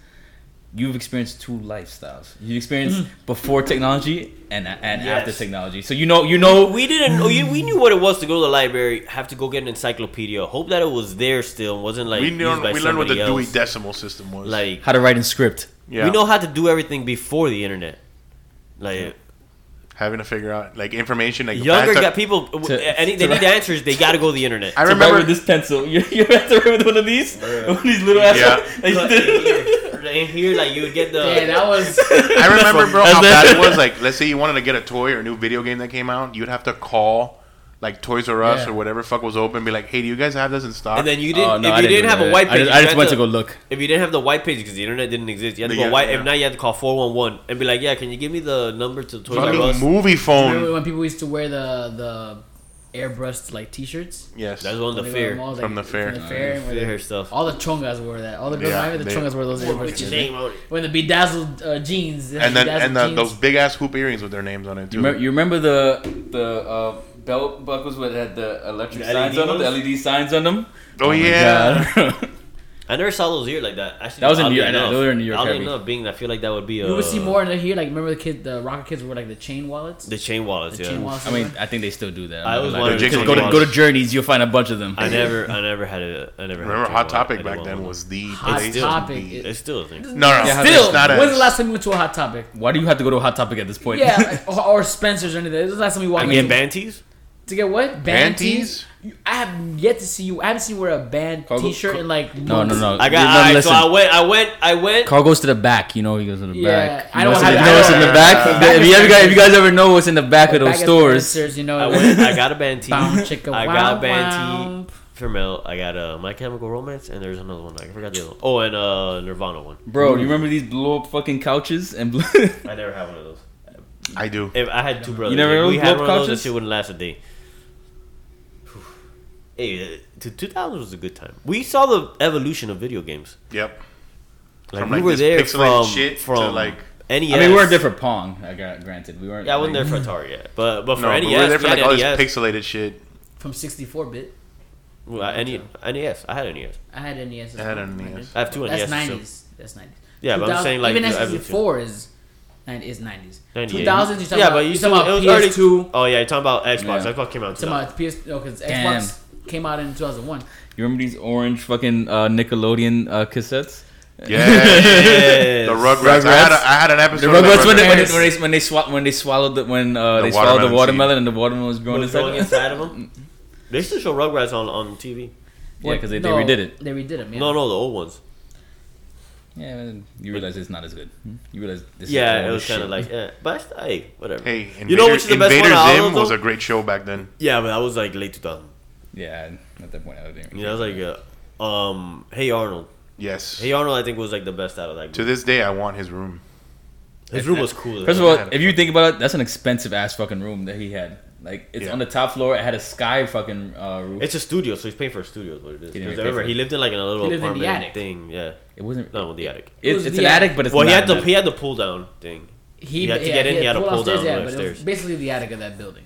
Speaker 1: You've experienced two lifestyles. You experienced mm. before technology and and
Speaker 3: Yes.
Speaker 1: after technology. So you know you know
Speaker 3: we didn't oh, know. We knew what it was to go to the library, have to go get an encyclopedia. Hope that it was there still and wasn't like
Speaker 4: we
Speaker 3: used
Speaker 4: learned,
Speaker 3: by
Speaker 4: we learned what the
Speaker 3: somebody
Speaker 4: Dewey
Speaker 3: else.
Speaker 4: Decimal System was.
Speaker 3: Like
Speaker 1: how to write in script.
Speaker 4: yeah.
Speaker 3: we know how to do everything before the internet. Like
Speaker 4: having to figure out like information. Like
Speaker 3: younger
Speaker 4: to-
Speaker 3: got people.
Speaker 1: To-
Speaker 3: any, they need
Speaker 1: write-
Speaker 3: answers. They got to go to the internet.
Speaker 4: I
Speaker 1: To write
Speaker 4: remember
Speaker 1: with this pencil. <laughs> You you have to write with one of these. One of these little ass.
Speaker 4: Yeah. <laughs>
Speaker 1: like,
Speaker 3: But in here, like you would get the.
Speaker 2: Yeah, that was. <laughs>
Speaker 4: I remember, bro,
Speaker 1: That's
Speaker 4: how bad it was. <laughs> Like, let's say you wanted to get a toy or a new video game that came out, you'd have to call like Toys R Us
Speaker 2: Yeah.
Speaker 4: or whatever fuck was open, and be like, "Hey, do you guys have this in stock?"
Speaker 3: and then you didn't.
Speaker 1: Oh, no,
Speaker 3: if
Speaker 1: I
Speaker 3: you didn't
Speaker 1: do
Speaker 3: have
Speaker 1: that.
Speaker 3: a white
Speaker 1: I
Speaker 3: page,
Speaker 1: just, I just went to go look.
Speaker 3: If you didn't have the white page because the internet didn't exist, you had to
Speaker 4: Yeah,
Speaker 3: go white.
Speaker 4: yeah.
Speaker 3: If not, you had to call four one one and be like, "Yeah, can you give me the number to Toys R Us?"
Speaker 4: movie
Speaker 2: Remember
Speaker 4: phone.
Speaker 2: when people used to wear the the airbrushed like T-shirts?
Speaker 4: Yes,
Speaker 3: That's one of the fair.
Speaker 2: them all,
Speaker 4: From the fair.
Speaker 2: From the fair. where they-
Speaker 3: Fair stuff.
Speaker 2: all the chongas wore that. All the girls,
Speaker 4: Yeah,
Speaker 2: yeah, the
Speaker 4: they-
Speaker 2: chongas wore those
Speaker 3: With
Speaker 2: airbrushed
Speaker 3: your
Speaker 2: T-shirts.
Speaker 3: name on it.
Speaker 2: When the bedazzled uh, jeans. they had
Speaker 4: and then and the,
Speaker 2: jeans.
Speaker 4: those big ass hoop earrings with their names on it too.
Speaker 1: You remember, you remember the the uh, belt buckles that had the electric
Speaker 3: The
Speaker 1: signs
Speaker 3: LED
Speaker 1: on them, the? LED signs on them.
Speaker 4: oh,
Speaker 1: my
Speaker 4: yeah,
Speaker 1: God. <laughs>
Speaker 3: I never saw those here like that. Actually,
Speaker 1: That was in
Speaker 3: oddly
Speaker 1: New York-
Speaker 3: Enough,
Speaker 1: those were in New York
Speaker 3: Oddly
Speaker 1: heavy.
Speaker 3: enough, being I feel like that would be a.
Speaker 2: you would see more in the here. Like remember the kid, the rocket kids were like the chain wallets.
Speaker 3: the chain wallets.
Speaker 2: The
Speaker 3: yeah.
Speaker 2: chain wallets.
Speaker 1: I mean, I think they still do that.
Speaker 3: I
Speaker 1: I'm
Speaker 3: was
Speaker 1: not
Speaker 3: wondering-
Speaker 1: gonna go to go to. Journeys, you'll find a bunch of them.
Speaker 3: I never, I never had a, I never.
Speaker 4: remember
Speaker 3: had a
Speaker 4: Hot Topic back then was the
Speaker 2: Hot
Speaker 4: place
Speaker 2: Topic,
Speaker 4: be.
Speaker 2: it-
Speaker 3: It's still a thing.
Speaker 4: No, no,
Speaker 1: Yeah,
Speaker 2: Still,
Speaker 4: it's not
Speaker 2: when's the last time you went to a hot topic?
Speaker 1: Why do you have to go to a hot topic at this point?
Speaker 2: Yeah, <laughs> or, or Spencer's or anything. This is the last time you walked
Speaker 3: I get
Speaker 2: into
Speaker 3: banties.
Speaker 2: to get what band
Speaker 4: Band
Speaker 2: tees.
Speaker 4: tees?
Speaker 2: You- I have yet to see you. I haven't seen you wear a band
Speaker 1: Cargo-
Speaker 2: T-shirt
Speaker 1: car-
Speaker 2: in like
Speaker 1: No, no,
Speaker 2: months.
Speaker 1: no.
Speaker 3: I got.
Speaker 1: You- no,
Speaker 3: alright, so I went. I went. I went.
Speaker 1: Karl goes to the back. You know he goes to the
Speaker 2: Yeah,
Speaker 1: back.
Speaker 2: I
Speaker 1: You know
Speaker 2: don't
Speaker 1: what's in
Speaker 2: have-
Speaker 1: the- you know what's in the back.
Speaker 2: uh, <laughs>
Speaker 1: if, you, if, you guys, if you guys ever know what's in the back of those
Speaker 2: at
Speaker 1: stores,
Speaker 2: Spencer's, you know.
Speaker 3: I went. I got a band tee.
Speaker 2: Bow,
Speaker 3: I got a band
Speaker 2: wow.
Speaker 3: tee for Mel. I got a My Chemical Romance, and there's another one. I forgot the other one. Oh, and uh, Nirvana one.
Speaker 1: bro, do you remember these blow up fucking couches and blue? <laughs>
Speaker 3: I never had one of those.
Speaker 4: I do.
Speaker 3: If I had two brothers,
Speaker 1: never
Speaker 3: if
Speaker 1: know
Speaker 3: we
Speaker 1: those
Speaker 3: had one of those.
Speaker 1: couches?
Speaker 3: That shit wouldn't last a day. Hey, to 2000 was a good time. We saw the evolution of video games.
Speaker 4: Yep.
Speaker 3: Like
Speaker 4: From,
Speaker 3: we
Speaker 4: like,
Speaker 3: were there from
Speaker 4: shit to,
Speaker 3: from
Speaker 4: like-
Speaker 3: NES.
Speaker 1: I mean, we weren't there for Pong. I got granted. We weren't.
Speaker 3: Yeah, I wasn't
Speaker 1: like-
Speaker 3: there for Atari yet, but but for
Speaker 4: No, but
Speaker 3: NES,
Speaker 4: we were there for
Speaker 3: we
Speaker 4: like all
Speaker 3: NES.
Speaker 4: this pixelated shit.
Speaker 2: From 64 bit.
Speaker 3: Well, uh, NE NES. I had NES.
Speaker 2: I had NES.
Speaker 4: I had
Speaker 2: well.
Speaker 4: an
Speaker 2: I
Speaker 4: NES.
Speaker 3: I have two
Speaker 2: That's
Speaker 3: NES.
Speaker 2: 90s. That's 90s.
Speaker 3: Yeah, but I'm
Speaker 2: 2000
Speaker 3: saying like
Speaker 2: even
Speaker 3: the
Speaker 2: N64 is 90, is 90s.
Speaker 3: 98.
Speaker 2: 2000s. You talking about.
Speaker 3: yeah,
Speaker 2: about,
Speaker 3: but you
Speaker 2: you
Speaker 3: still
Speaker 2: talking about
Speaker 3: early-
Speaker 2: PS2.
Speaker 3: Oh yeah, you're talking about Xbox.
Speaker 1: Yeah.
Speaker 3: Xbox came out. in
Speaker 2: Talking about PS. No, because Xbox came out in 2001.
Speaker 1: You remember these orange fucking uh, Nickelodeon uh, cassettes?
Speaker 4: Yeah.
Speaker 3: Yes. <laughs>
Speaker 4: The Rugrats. I had, a, I had an episode.
Speaker 1: The
Speaker 4: of
Speaker 1: Rugrats when they, when they,
Speaker 2: Rugrats.
Speaker 1: when they when they swa- when they swallowed the when uh,
Speaker 4: The
Speaker 1: they swallowed the
Speaker 4: watermelon
Speaker 1: watermelon and the watermelon was growing
Speaker 3: was
Speaker 1: inside.
Speaker 3: growing inside of them. <laughs> They still show Rugrats on on TV.
Speaker 1: Yeah, because they,
Speaker 2: No,
Speaker 1: they redid it.
Speaker 2: They redid them. Yeah.
Speaker 3: No, no, the old ones.
Speaker 1: Yeah, you realize it's not as good. Hmm? You realize this
Speaker 3: Yeah,
Speaker 1: is
Speaker 3: it was kind of
Speaker 1: shit.
Speaker 3: like, yeah, but I hey, whatever.
Speaker 4: Hey, Invader,
Speaker 3: You know which is the best one
Speaker 4: Invader
Speaker 3: out
Speaker 4: Zim was a great show back then.
Speaker 3: Yeah, but that was like late 2000.
Speaker 1: Yeah. At that point, I didn't. even
Speaker 3: Yeah, I was like, uh, um, Hey Arnold.
Speaker 4: Yes.
Speaker 3: Hey Arnold, I think was like the best out of that.
Speaker 4: To this day, I want his room.
Speaker 3: His room was cool.
Speaker 1: First of all, if you think about it, that's an expensive ass fucking room that he had. Like it's
Speaker 4: Yeah.
Speaker 1: on the top floor. It had a sky fucking uh, roof.
Speaker 3: it's a studio, so he's paying for a studio. Is what it is.
Speaker 1: He didn't
Speaker 3: 'Cause
Speaker 1: pay
Speaker 3: remember, he lived in like in a little
Speaker 2: He lived in the
Speaker 3: apartment
Speaker 2: attic.
Speaker 3: thing. Yeah,
Speaker 1: it wasn't.
Speaker 3: no, the attic.
Speaker 1: It's,
Speaker 2: was
Speaker 1: it's
Speaker 2: the
Speaker 1: an attic,
Speaker 2: attic.
Speaker 1: but it's
Speaker 3: well, he had the
Speaker 1: an
Speaker 3: he had the pull down thing.
Speaker 2: He,
Speaker 3: You had to get in, he had to pull
Speaker 2: upstairs,
Speaker 3: down
Speaker 2: yeah,
Speaker 3: the
Speaker 2: but it was basically the attic of that building.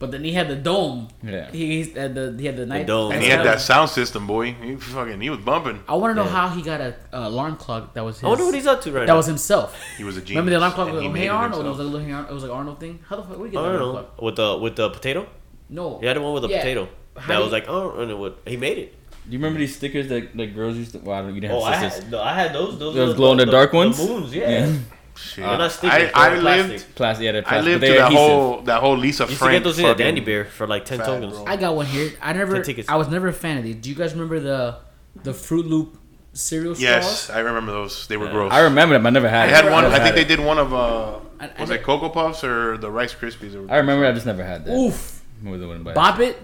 Speaker 2: But then he had the dome.
Speaker 1: Yeah.
Speaker 2: He he had the he had the night the
Speaker 3: dome.
Speaker 4: And he had that sound system, boy. He fucking, he was bumping.
Speaker 2: I want to know
Speaker 3: Yeah.
Speaker 2: how he got a, a alarm clock that was his.
Speaker 3: I wonder what he's up to right
Speaker 2: that
Speaker 3: now.
Speaker 2: That was himself.
Speaker 4: He was a genius.
Speaker 2: Remember the alarm clock
Speaker 4: and
Speaker 2: was
Speaker 4: he
Speaker 2: like,
Speaker 4: made
Speaker 2: Hey
Speaker 4: it
Speaker 2: Arnold? It was like a little Arnold- it was like Arnold thing. How the fuck we get
Speaker 3: I
Speaker 2: that
Speaker 3: don't
Speaker 2: alarm
Speaker 3: know
Speaker 2: clock?
Speaker 3: with the with the potato.
Speaker 2: No.
Speaker 3: He had the one with the
Speaker 2: Yeah.
Speaker 3: potato.
Speaker 2: How
Speaker 3: That was
Speaker 2: you-
Speaker 3: like oh, and it would, he made it.
Speaker 1: Do you remember these stickers that, that girls used to? Well, I don't- you didn't
Speaker 3: Oh,
Speaker 1: have
Speaker 3: I had, no, I had those. Those,
Speaker 1: Those glow-in-the-dark ones?
Speaker 3: The moons, yeah.
Speaker 4: Shit.
Speaker 3: They're not stickers,
Speaker 4: I, I
Speaker 3: they're
Speaker 4: lived.
Speaker 3: plastic.
Speaker 1: Plastic, yeah, they're
Speaker 4: I lived
Speaker 1: but
Speaker 4: to that
Speaker 1: adhesive.
Speaker 4: whole that whole Lisa
Speaker 3: Used to get those in at
Speaker 4: fucking-
Speaker 3: Dandy Bear for like ten
Speaker 4: fad,
Speaker 3: tokens.
Speaker 2: I got one here. I never. I was never a fan of these. Do you guys remember the the Fruit Loop cereal straws?
Speaker 4: Yes, I remember those. They were
Speaker 3: Yeah.
Speaker 4: gross.
Speaker 1: I remember them. I never had.
Speaker 4: I
Speaker 1: it.
Speaker 4: had one.
Speaker 1: never
Speaker 4: I think they
Speaker 1: it.
Speaker 4: did one of uh,
Speaker 2: I- I
Speaker 4: was it Cocoa Puffs or the Rice Krispies? Or
Speaker 1: I remember. I just never had that.
Speaker 2: Oof.
Speaker 1: More than one, but
Speaker 2: Bop it.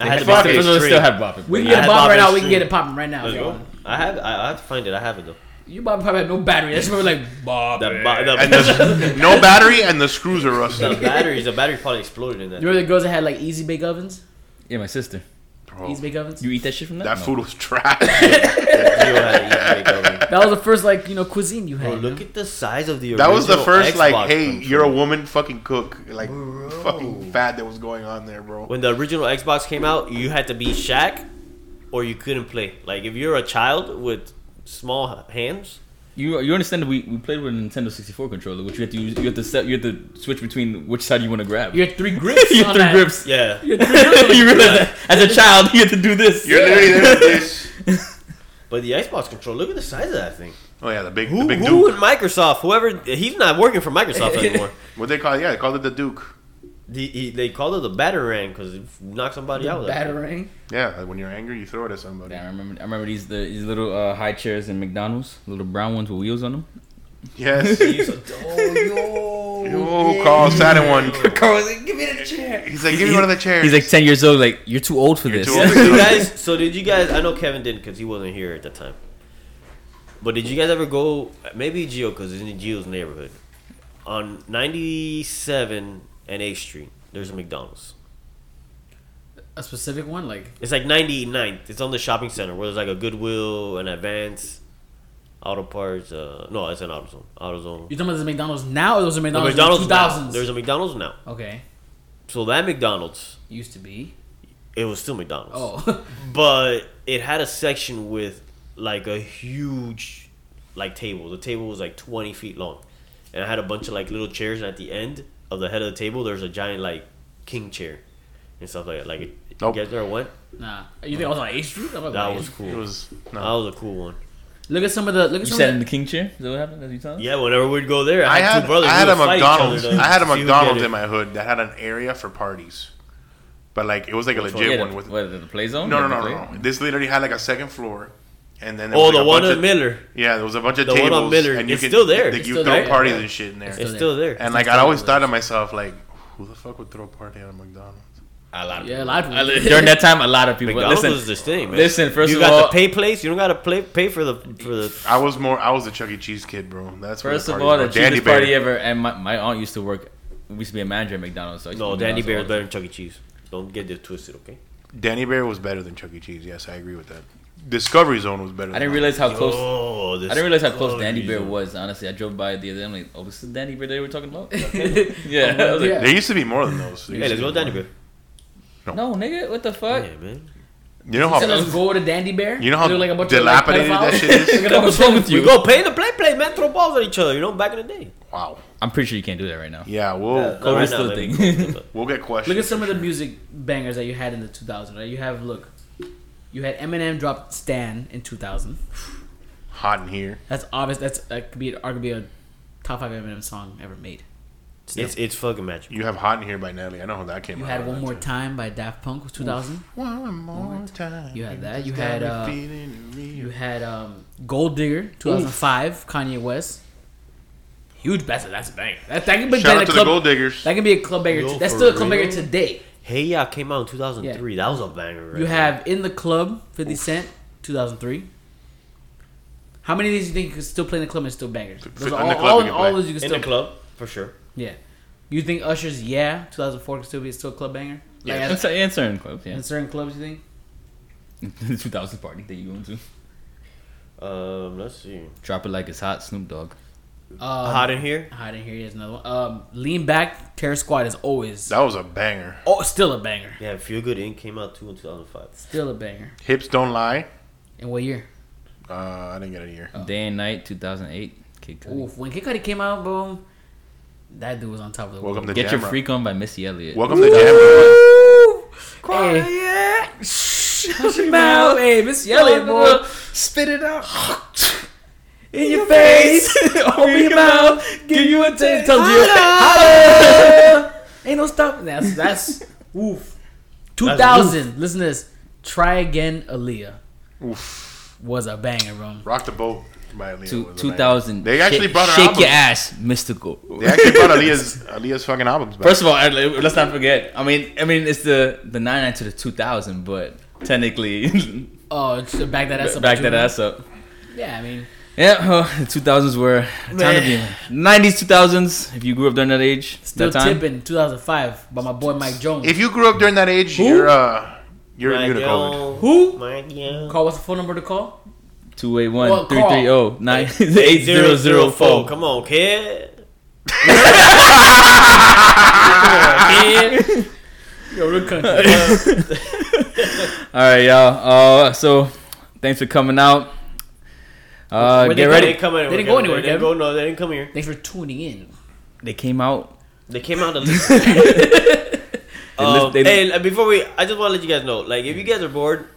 Speaker 3: I had
Speaker 1: They
Speaker 3: Bop
Speaker 1: it.
Speaker 3: It
Speaker 1: Still
Speaker 3: string.
Speaker 1: have bop it.
Speaker 2: We can get a
Speaker 3: had
Speaker 2: bop
Speaker 3: Bop
Speaker 2: right now. We can get it popping right now.
Speaker 3: Let's go. I have. I, I have to find it. I have it though.
Speaker 2: You bop probably had no battery. That's probably like bop.
Speaker 3: The,
Speaker 2: it.
Speaker 3: ba- the,
Speaker 4: and the, <laughs> no battery and the screws are
Speaker 3: the batteries. The battery probably exploded in that.
Speaker 2: You remember the girls that had like easy bake ovens?
Speaker 1: Yeah, my sister.
Speaker 4: Bro,
Speaker 2: Easy bake ovens.
Speaker 1: You eat that shit from that?
Speaker 4: that
Speaker 1: No.
Speaker 4: food was trash. <laughs>
Speaker 3: Gio had an easy bake oven.
Speaker 2: That was the first like you know cuisine you had.
Speaker 3: Bro,
Speaker 2: you
Speaker 3: look
Speaker 2: know?
Speaker 3: at the size of the. Original.
Speaker 4: That was the
Speaker 3: original
Speaker 4: first like, hey,
Speaker 3: controller.
Speaker 4: you're a woman, fucking cook, like fucking fad that was going on there, bro.
Speaker 3: When the original Xbox came out, you had to be Shaq, or you couldn't play. Like if you're a child with small hands,
Speaker 1: You you understand that we, we played with a Nintendo 64 controller, which you have to use, you have to set you have to switch between which side you want to grab.
Speaker 2: You had three <laughs> grips.
Speaker 1: you
Speaker 2: on
Speaker 1: have three
Speaker 2: that.
Speaker 1: grips.
Speaker 3: yeah.
Speaker 2: You three <laughs> grips.
Speaker 1: you realize that as a child you had to do this.
Speaker 4: You're literally there with this. <laughs>
Speaker 3: But the Xbox controller, look at the size of that thing.
Speaker 4: Oh yeah, the big,
Speaker 3: Who,
Speaker 4: the big
Speaker 3: who
Speaker 4: Duke.
Speaker 3: in Microsoft? Whoever he's not working for Microsoft anymore.
Speaker 4: What they call? it? Yeah, they called it the Duke.
Speaker 3: The, he, they called it the batarang because it knocked somebody out. with that.
Speaker 2: Battering.
Speaker 4: Yeah, like when you're angry, you throw it at somebody.
Speaker 1: Yeah, I remember. I remember these the, these little uh, high chairs in McDonald's, little brown ones with wheels on them.
Speaker 4: Yes. <laughs>
Speaker 3: He used to- oh yo, <laughs>
Speaker 4: Oh, Karl sat in one. <laughs>
Speaker 1: Karl was like, "Give me the chair."
Speaker 4: He's like, give me one of the chairs.
Speaker 1: He's like ten years old. Like you're too old for
Speaker 4: You're
Speaker 1: this.
Speaker 4: old.
Speaker 3: So you guys, so did you guys? I know Kevin didn't because he wasn't here at the time. But did you guys ever go? Maybe Gio because it's in Gio's neighborhood. On 97 and 8th Street, there's a McDonald's.
Speaker 2: A specific one, like
Speaker 3: It's like 99th. It's on the shopping center where there's like a Goodwill, an Advance, Auto Parts. Uh, no, it's an AutoZone. AutoZone.
Speaker 2: you talking about this McDonald's now or those are
Speaker 3: The
Speaker 2: McDonald's,
Speaker 3: McDonald's
Speaker 2: in the 2000s?
Speaker 3: There's a McDonald's now.
Speaker 2: okay,
Speaker 3: So that McDonald's,
Speaker 2: used to be.
Speaker 3: it was still McDonald's.
Speaker 2: Oh, <laughs>
Speaker 3: but it had a section with like a huge like table. The table was like twenty feet long, and I had a bunch of like little chairs. And at the end of the head of the table, there's a giant like king chair and stuff like that. Like, it,
Speaker 4: Nope.
Speaker 3: you guys ever went?
Speaker 2: nah. You think I was on Eighth Street? I'm like,
Speaker 3: That was cool.
Speaker 4: It was No.
Speaker 3: that was a cool one.
Speaker 2: Look at some of the. Look at
Speaker 1: You
Speaker 2: some
Speaker 1: sat
Speaker 2: of
Speaker 1: in
Speaker 2: the,
Speaker 1: the king chair. Is that what happened? As you telling?
Speaker 3: Yeah, whenever we'd go there, I
Speaker 4: I
Speaker 3: had,
Speaker 4: had
Speaker 3: two brothers.
Speaker 4: I had a
Speaker 3: would fight each other
Speaker 4: McDonald's. I had a
Speaker 3: see who get
Speaker 4: McDonald's in my hood that had an area for parties, but like it was like a
Speaker 3: Which
Speaker 4: legit
Speaker 1: Yeah,
Speaker 4: one with.
Speaker 1: what, the play zone.
Speaker 4: No, no, no, no, no. This literally had like a second floor, and then there
Speaker 3: Oh,
Speaker 4: was,
Speaker 3: the
Speaker 4: a
Speaker 3: one
Speaker 4: bunch
Speaker 3: on
Speaker 4: of-
Speaker 3: Miller.
Speaker 4: Yeah, there was a bunch of
Speaker 3: The one
Speaker 4: tables.
Speaker 3: on Miller.
Speaker 4: and you
Speaker 3: It's
Speaker 4: could,
Speaker 3: still there.
Speaker 4: that
Speaker 3: It's
Speaker 4: you
Speaker 2: still
Speaker 4: throw
Speaker 2: there,
Speaker 4: parties
Speaker 2: yeah.
Speaker 4: and shit in there.
Speaker 2: It's
Speaker 3: It's still there.
Speaker 4: and like I always thought to myself, like, who the fuck would throw a party at a McDonald's?
Speaker 1: A lot of
Speaker 2: Yeah, a lot of
Speaker 1: I <laughs>
Speaker 2: people.
Speaker 1: During that time, a lot of people.
Speaker 3: McDonald's
Speaker 1: listen,
Speaker 3: was this thing, man.
Speaker 1: listen, first
Speaker 3: you
Speaker 1: of
Speaker 3: got the pay place. You don't got to play pay for the for the.
Speaker 4: I was more. I was a Chuck E. Cheese kid, bro. That's where
Speaker 1: First
Speaker 4: the
Speaker 1: of all, the
Speaker 4: were. Dandy
Speaker 1: cheapest
Speaker 4: Bear.
Speaker 1: party ever, and my, my aunt used to work. We used to be a manager at McDonald's. So I used to
Speaker 3: No,
Speaker 1: go to
Speaker 3: Bear
Speaker 1: all
Speaker 3: is better than Chuck E. Cheese. Don't get this twisted, okay?
Speaker 4: Danny Bear was better than Chuck E. Cheese. Yes, I agree with that. Discovery Zone was better.
Speaker 1: I
Speaker 4: than
Speaker 1: didn't realize how close.
Speaker 3: Oh,
Speaker 1: I didn't realize how close Danny Bear was. Honestly, I drove by the other day. I'm like, oh, this is Danny Bear they were talking about. yeah, I was like,
Speaker 2: Yeah.
Speaker 4: There used to be more than those. There
Speaker 3: Hey,
Speaker 4: used
Speaker 3: let's
Speaker 4: to
Speaker 3: go
Speaker 4: be
Speaker 3: Danny. Bear.
Speaker 1: no, nigga, what the fuck?
Speaker 3: Yeah, man.
Speaker 4: You know
Speaker 2: So let's
Speaker 4: how <laughs>
Speaker 2: go to Dandy Bear.
Speaker 4: you know how
Speaker 2: like a bunch
Speaker 4: dilapidated
Speaker 2: of, like,
Speaker 4: that shit is. <laughs>
Speaker 2: Look at all
Speaker 1: What's wrong with
Speaker 3: We
Speaker 1: you?
Speaker 3: go pay the play, play, man. Throw balls at each other. You know, back in the day.
Speaker 4: Wow.
Speaker 1: I'm pretty sure you can't do that right now.
Speaker 4: Yeah, we'll
Speaker 3: Yeah,
Speaker 1: Cold
Speaker 3: right
Speaker 1: is
Speaker 3: now,
Speaker 1: still a
Speaker 3: maybe.
Speaker 1: thing. <laughs>
Speaker 4: we'll get questions.
Speaker 2: Look at some of the music bangers that you had in the 2000s. Right? You have look, you had Eminem drop "Stan" in 2000.
Speaker 4: hot in here.
Speaker 2: That's obvious. That's that could be arguably a top five Eminem song ever made.
Speaker 3: It's it's fucking magic.
Speaker 4: You have hot in here by Nelly. I know how that came
Speaker 2: You
Speaker 4: out.
Speaker 2: had "One More Time" by Daft Punk was 2000.
Speaker 4: One more time.
Speaker 2: You had that. You had,
Speaker 4: me
Speaker 2: uh. You had um, "Gold Digger" 2005, Kanye West. Huge best. That's a banger. That, that can be
Speaker 4: Shout
Speaker 2: played
Speaker 4: out to
Speaker 2: a
Speaker 4: the
Speaker 2: club.
Speaker 4: Gold Diggers.
Speaker 2: That can be a club banger.
Speaker 3: Yo,
Speaker 2: t- That's still a club
Speaker 3: real?
Speaker 2: banger today.
Speaker 3: Hey, yeah, came out in 2003. That was a banger. Right
Speaker 2: You
Speaker 3: there.
Speaker 2: have "In the Club" 50 Cent 2003. How many of these do you think you could still play in the club and still bangers? Those
Speaker 4: In
Speaker 2: are
Speaker 4: the
Speaker 2: all,
Speaker 4: club
Speaker 2: all,
Speaker 4: we can
Speaker 2: all
Speaker 4: play.
Speaker 2: those you can
Speaker 3: in
Speaker 2: still
Speaker 3: the club for sure.
Speaker 2: Yeah. You think Usher's "Yeah" 2004 can still be still a club banger? Like
Speaker 4: Yes.
Speaker 1: It's in certain clubs, yeah.
Speaker 2: in certain clubs, you think?
Speaker 1: the <laughs> 2000 party that you going to.
Speaker 3: Um, let's see.
Speaker 1: Drop it like it's hot, Snoop Dogg.
Speaker 2: Um,
Speaker 3: Hot in here.
Speaker 2: Hot in here. Here's another one. Um, Lean Back, Terror Squad is always
Speaker 4: That was a banger.
Speaker 2: oh still a banger.
Speaker 3: Yeah, Feel Good Inc. came out too in 2005.
Speaker 2: Still a banger.
Speaker 4: Hips don't lie.
Speaker 2: In what year?
Speaker 4: Uh, I didn't get it here.
Speaker 1: Day and Night, 2008. Kid Cudi.
Speaker 2: Oof, when Kid Cudi came out, boom, that dude was on top of the
Speaker 4: Welcome
Speaker 2: world.
Speaker 4: to
Speaker 1: Get your
Speaker 4: Jamrock.
Speaker 1: freak on by Missy Elliott.
Speaker 4: Welcome to Jam.
Speaker 2: Hey, shut your mouth, hey, Miss Elliott, boy,
Speaker 1: Spit it out. <laughs>
Speaker 2: in your face, <laughs> <laughs> open your mouth, give you a taste, tells you, holla. ain't no stopping. That's that's <laughs> oof. Two thousand. Listen to this. Try again, Aaliyah
Speaker 4: Oof.
Speaker 2: was a banger, bro.
Speaker 4: Rock the boat by Aaliyah.
Speaker 1: Two,
Speaker 4: was a banger.
Speaker 1: 2000.
Speaker 4: They actually
Speaker 1: Shake-
Speaker 4: brought her
Speaker 1: Shake
Speaker 4: albums.
Speaker 1: your ass, Mystikal.
Speaker 4: They actually brought Aaliyah's Aaliyah's fucking albums back.
Speaker 1: First of all, let's not forget. I mean, I mean, it's the the 99 to the 2000, but technically,
Speaker 2: Oh, it's to back that ass up.
Speaker 1: back that ass up.
Speaker 2: Yeah, I mean,
Speaker 1: Yeah, <laughs> well, the 2000s were a time to be. 90s, 2000s. If you grew up during that age,
Speaker 2: still
Speaker 1: that time.
Speaker 2: tipping 2005 by my boy Mike Jones.
Speaker 4: if you grew up during that age, you're uh, you're
Speaker 3: My
Speaker 4: immune to COVID.
Speaker 2: Who?
Speaker 3: my yo.
Speaker 2: Call what's the phone number to call?
Speaker 1: 281
Speaker 2: Well,
Speaker 1: 330 9004. <laughs>
Speaker 3: Come on, kid.
Speaker 2: Yo, real country. <laughs>
Speaker 1: All right, y'all. Uh, so thanks for coming out. Uh,
Speaker 2: they
Speaker 1: get?
Speaker 3: They
Speaker 1: ready.
Speaker 3: didn't come anywhere.
Speaker 2: They didn't go anywhere,
Speaker 3: They didn't
Speaker 2: Kevin.
Speaker 3: go. No, they didn't come here.
Speaker 2: Thanks for tuning in.
Speaker 1: They came out.
Speaker 3: They came out to <laughs> listen. <laughs> um,
Speaker 1: they-
Speaker 3: hey, before we, I just want to let you guys know, like, if you guys are bored,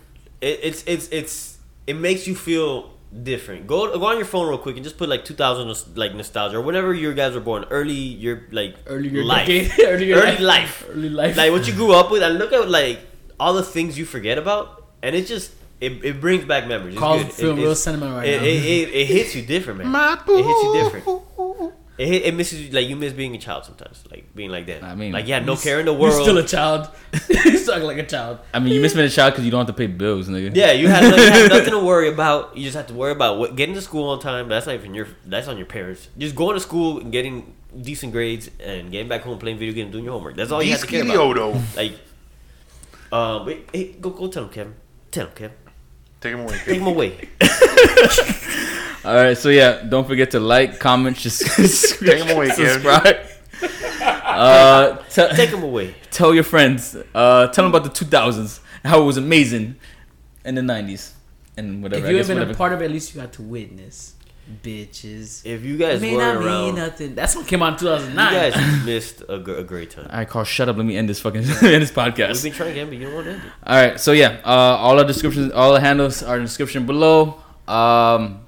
Speaker 3: it, it's it's it's it makes you feel different. Go go on your phone real quick and just put like 2000 like nostalgia or whenever you guys were born, early your like
Speaker 2: Earlier
Speaker 3: life,
Speaker 2: decade. <laughs> earlier
Speaker 3: early
Speaker 2: life.
Speaker 3: life,
Speaker 2: Early life.
Speaker 3: like what you grew up with, and look at like all the things you forget about, and it just it, it brings back memories. It's good.
Speaker 2: feeling
Speaker 3: It-
Speaker 2: real
Speaker 3: it's-
Speaker 2: sentimental right
Speaker 3: it,
Speaker 2: now.
Speaker 3: It, it, it hits you different, man. It hits you different. It, hit, it misses you like you miss being a child sometimes, like being like that.
Speaker 1: I mean,
Speaker 3: like you had no care in the
Speaker 2: You're
Speaker 3: world.
Speaker 2: still a child. <laughs> You're talking like a child.
Speaker 1: I mean, you miss being a child because you don't have to pay bills, nigga.
Speaker 3: yeah, you had, no- you had <laughs> nothing to worry about. You just have to worry about what, getting to school on time. That's not even your. That's on your parents. Just going to school and getting decent grades and getting back home playing video games, doing your homework. That's all you have to care about.
Speaker 4: Disquilioto.
Speaker 3: Like, um, wait, hey, go go tell him, Kevin. Tell him, Kevin.
Speaker 4: Take him away.
Speaker 3: Take him away. <laughs>
Speaker 1: All right, so yeah, don't forget to like, comment, just <laughs>
Speaker 4: Take him <laughs> away,
Speaker 1: subscribe. Uh, te-
Speaker 3: Take him away.
Speaker 1: tell your friends. Uh, tell them about the 2000s, how it was amazing, in the 90s, and whatever.
Speaker 2: if you have been
Speaker 1: whatever.
Speaker 2: a part of it, at least you got to witness. Bitches.
Speaker 3: If you guys
Speaker 2: It may
Speaker 3: weren't
Speaker 2: not mean
Speaker 3: around, you
Speaker 2: nothing. That's what came out in 2009.
Speaker 3: You guys missed a, great time.
Speaker 1: All right, Karl, shut up. Let me end this fucking <laughs> end this podcast.
Speaker 3: We've
Speaker 1: podcast.
Speaker 3: been trying again, but you don't want to end it.
Speaker 1: All right, so yeah, uh, all our descriptions, all the handles are in the description below. Um,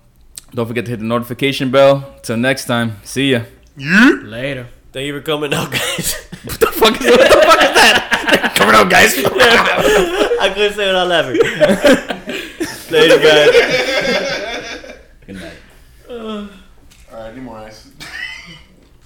Speaker 1: don't forget to hit the notification bell. Till next time, see ya.
Speaker 4: Yeah.
Speaker 2: Later.
Speaker 3: Thank you for coming out, guys. <laughs>
Speaker 1: What the fuck is, what the fuck is that? Coming out, guys. <laughs>
Speaker 3: I couldn't say it without laughing. Later, guys.
Speaker 4: All right, need more ice. <laughs>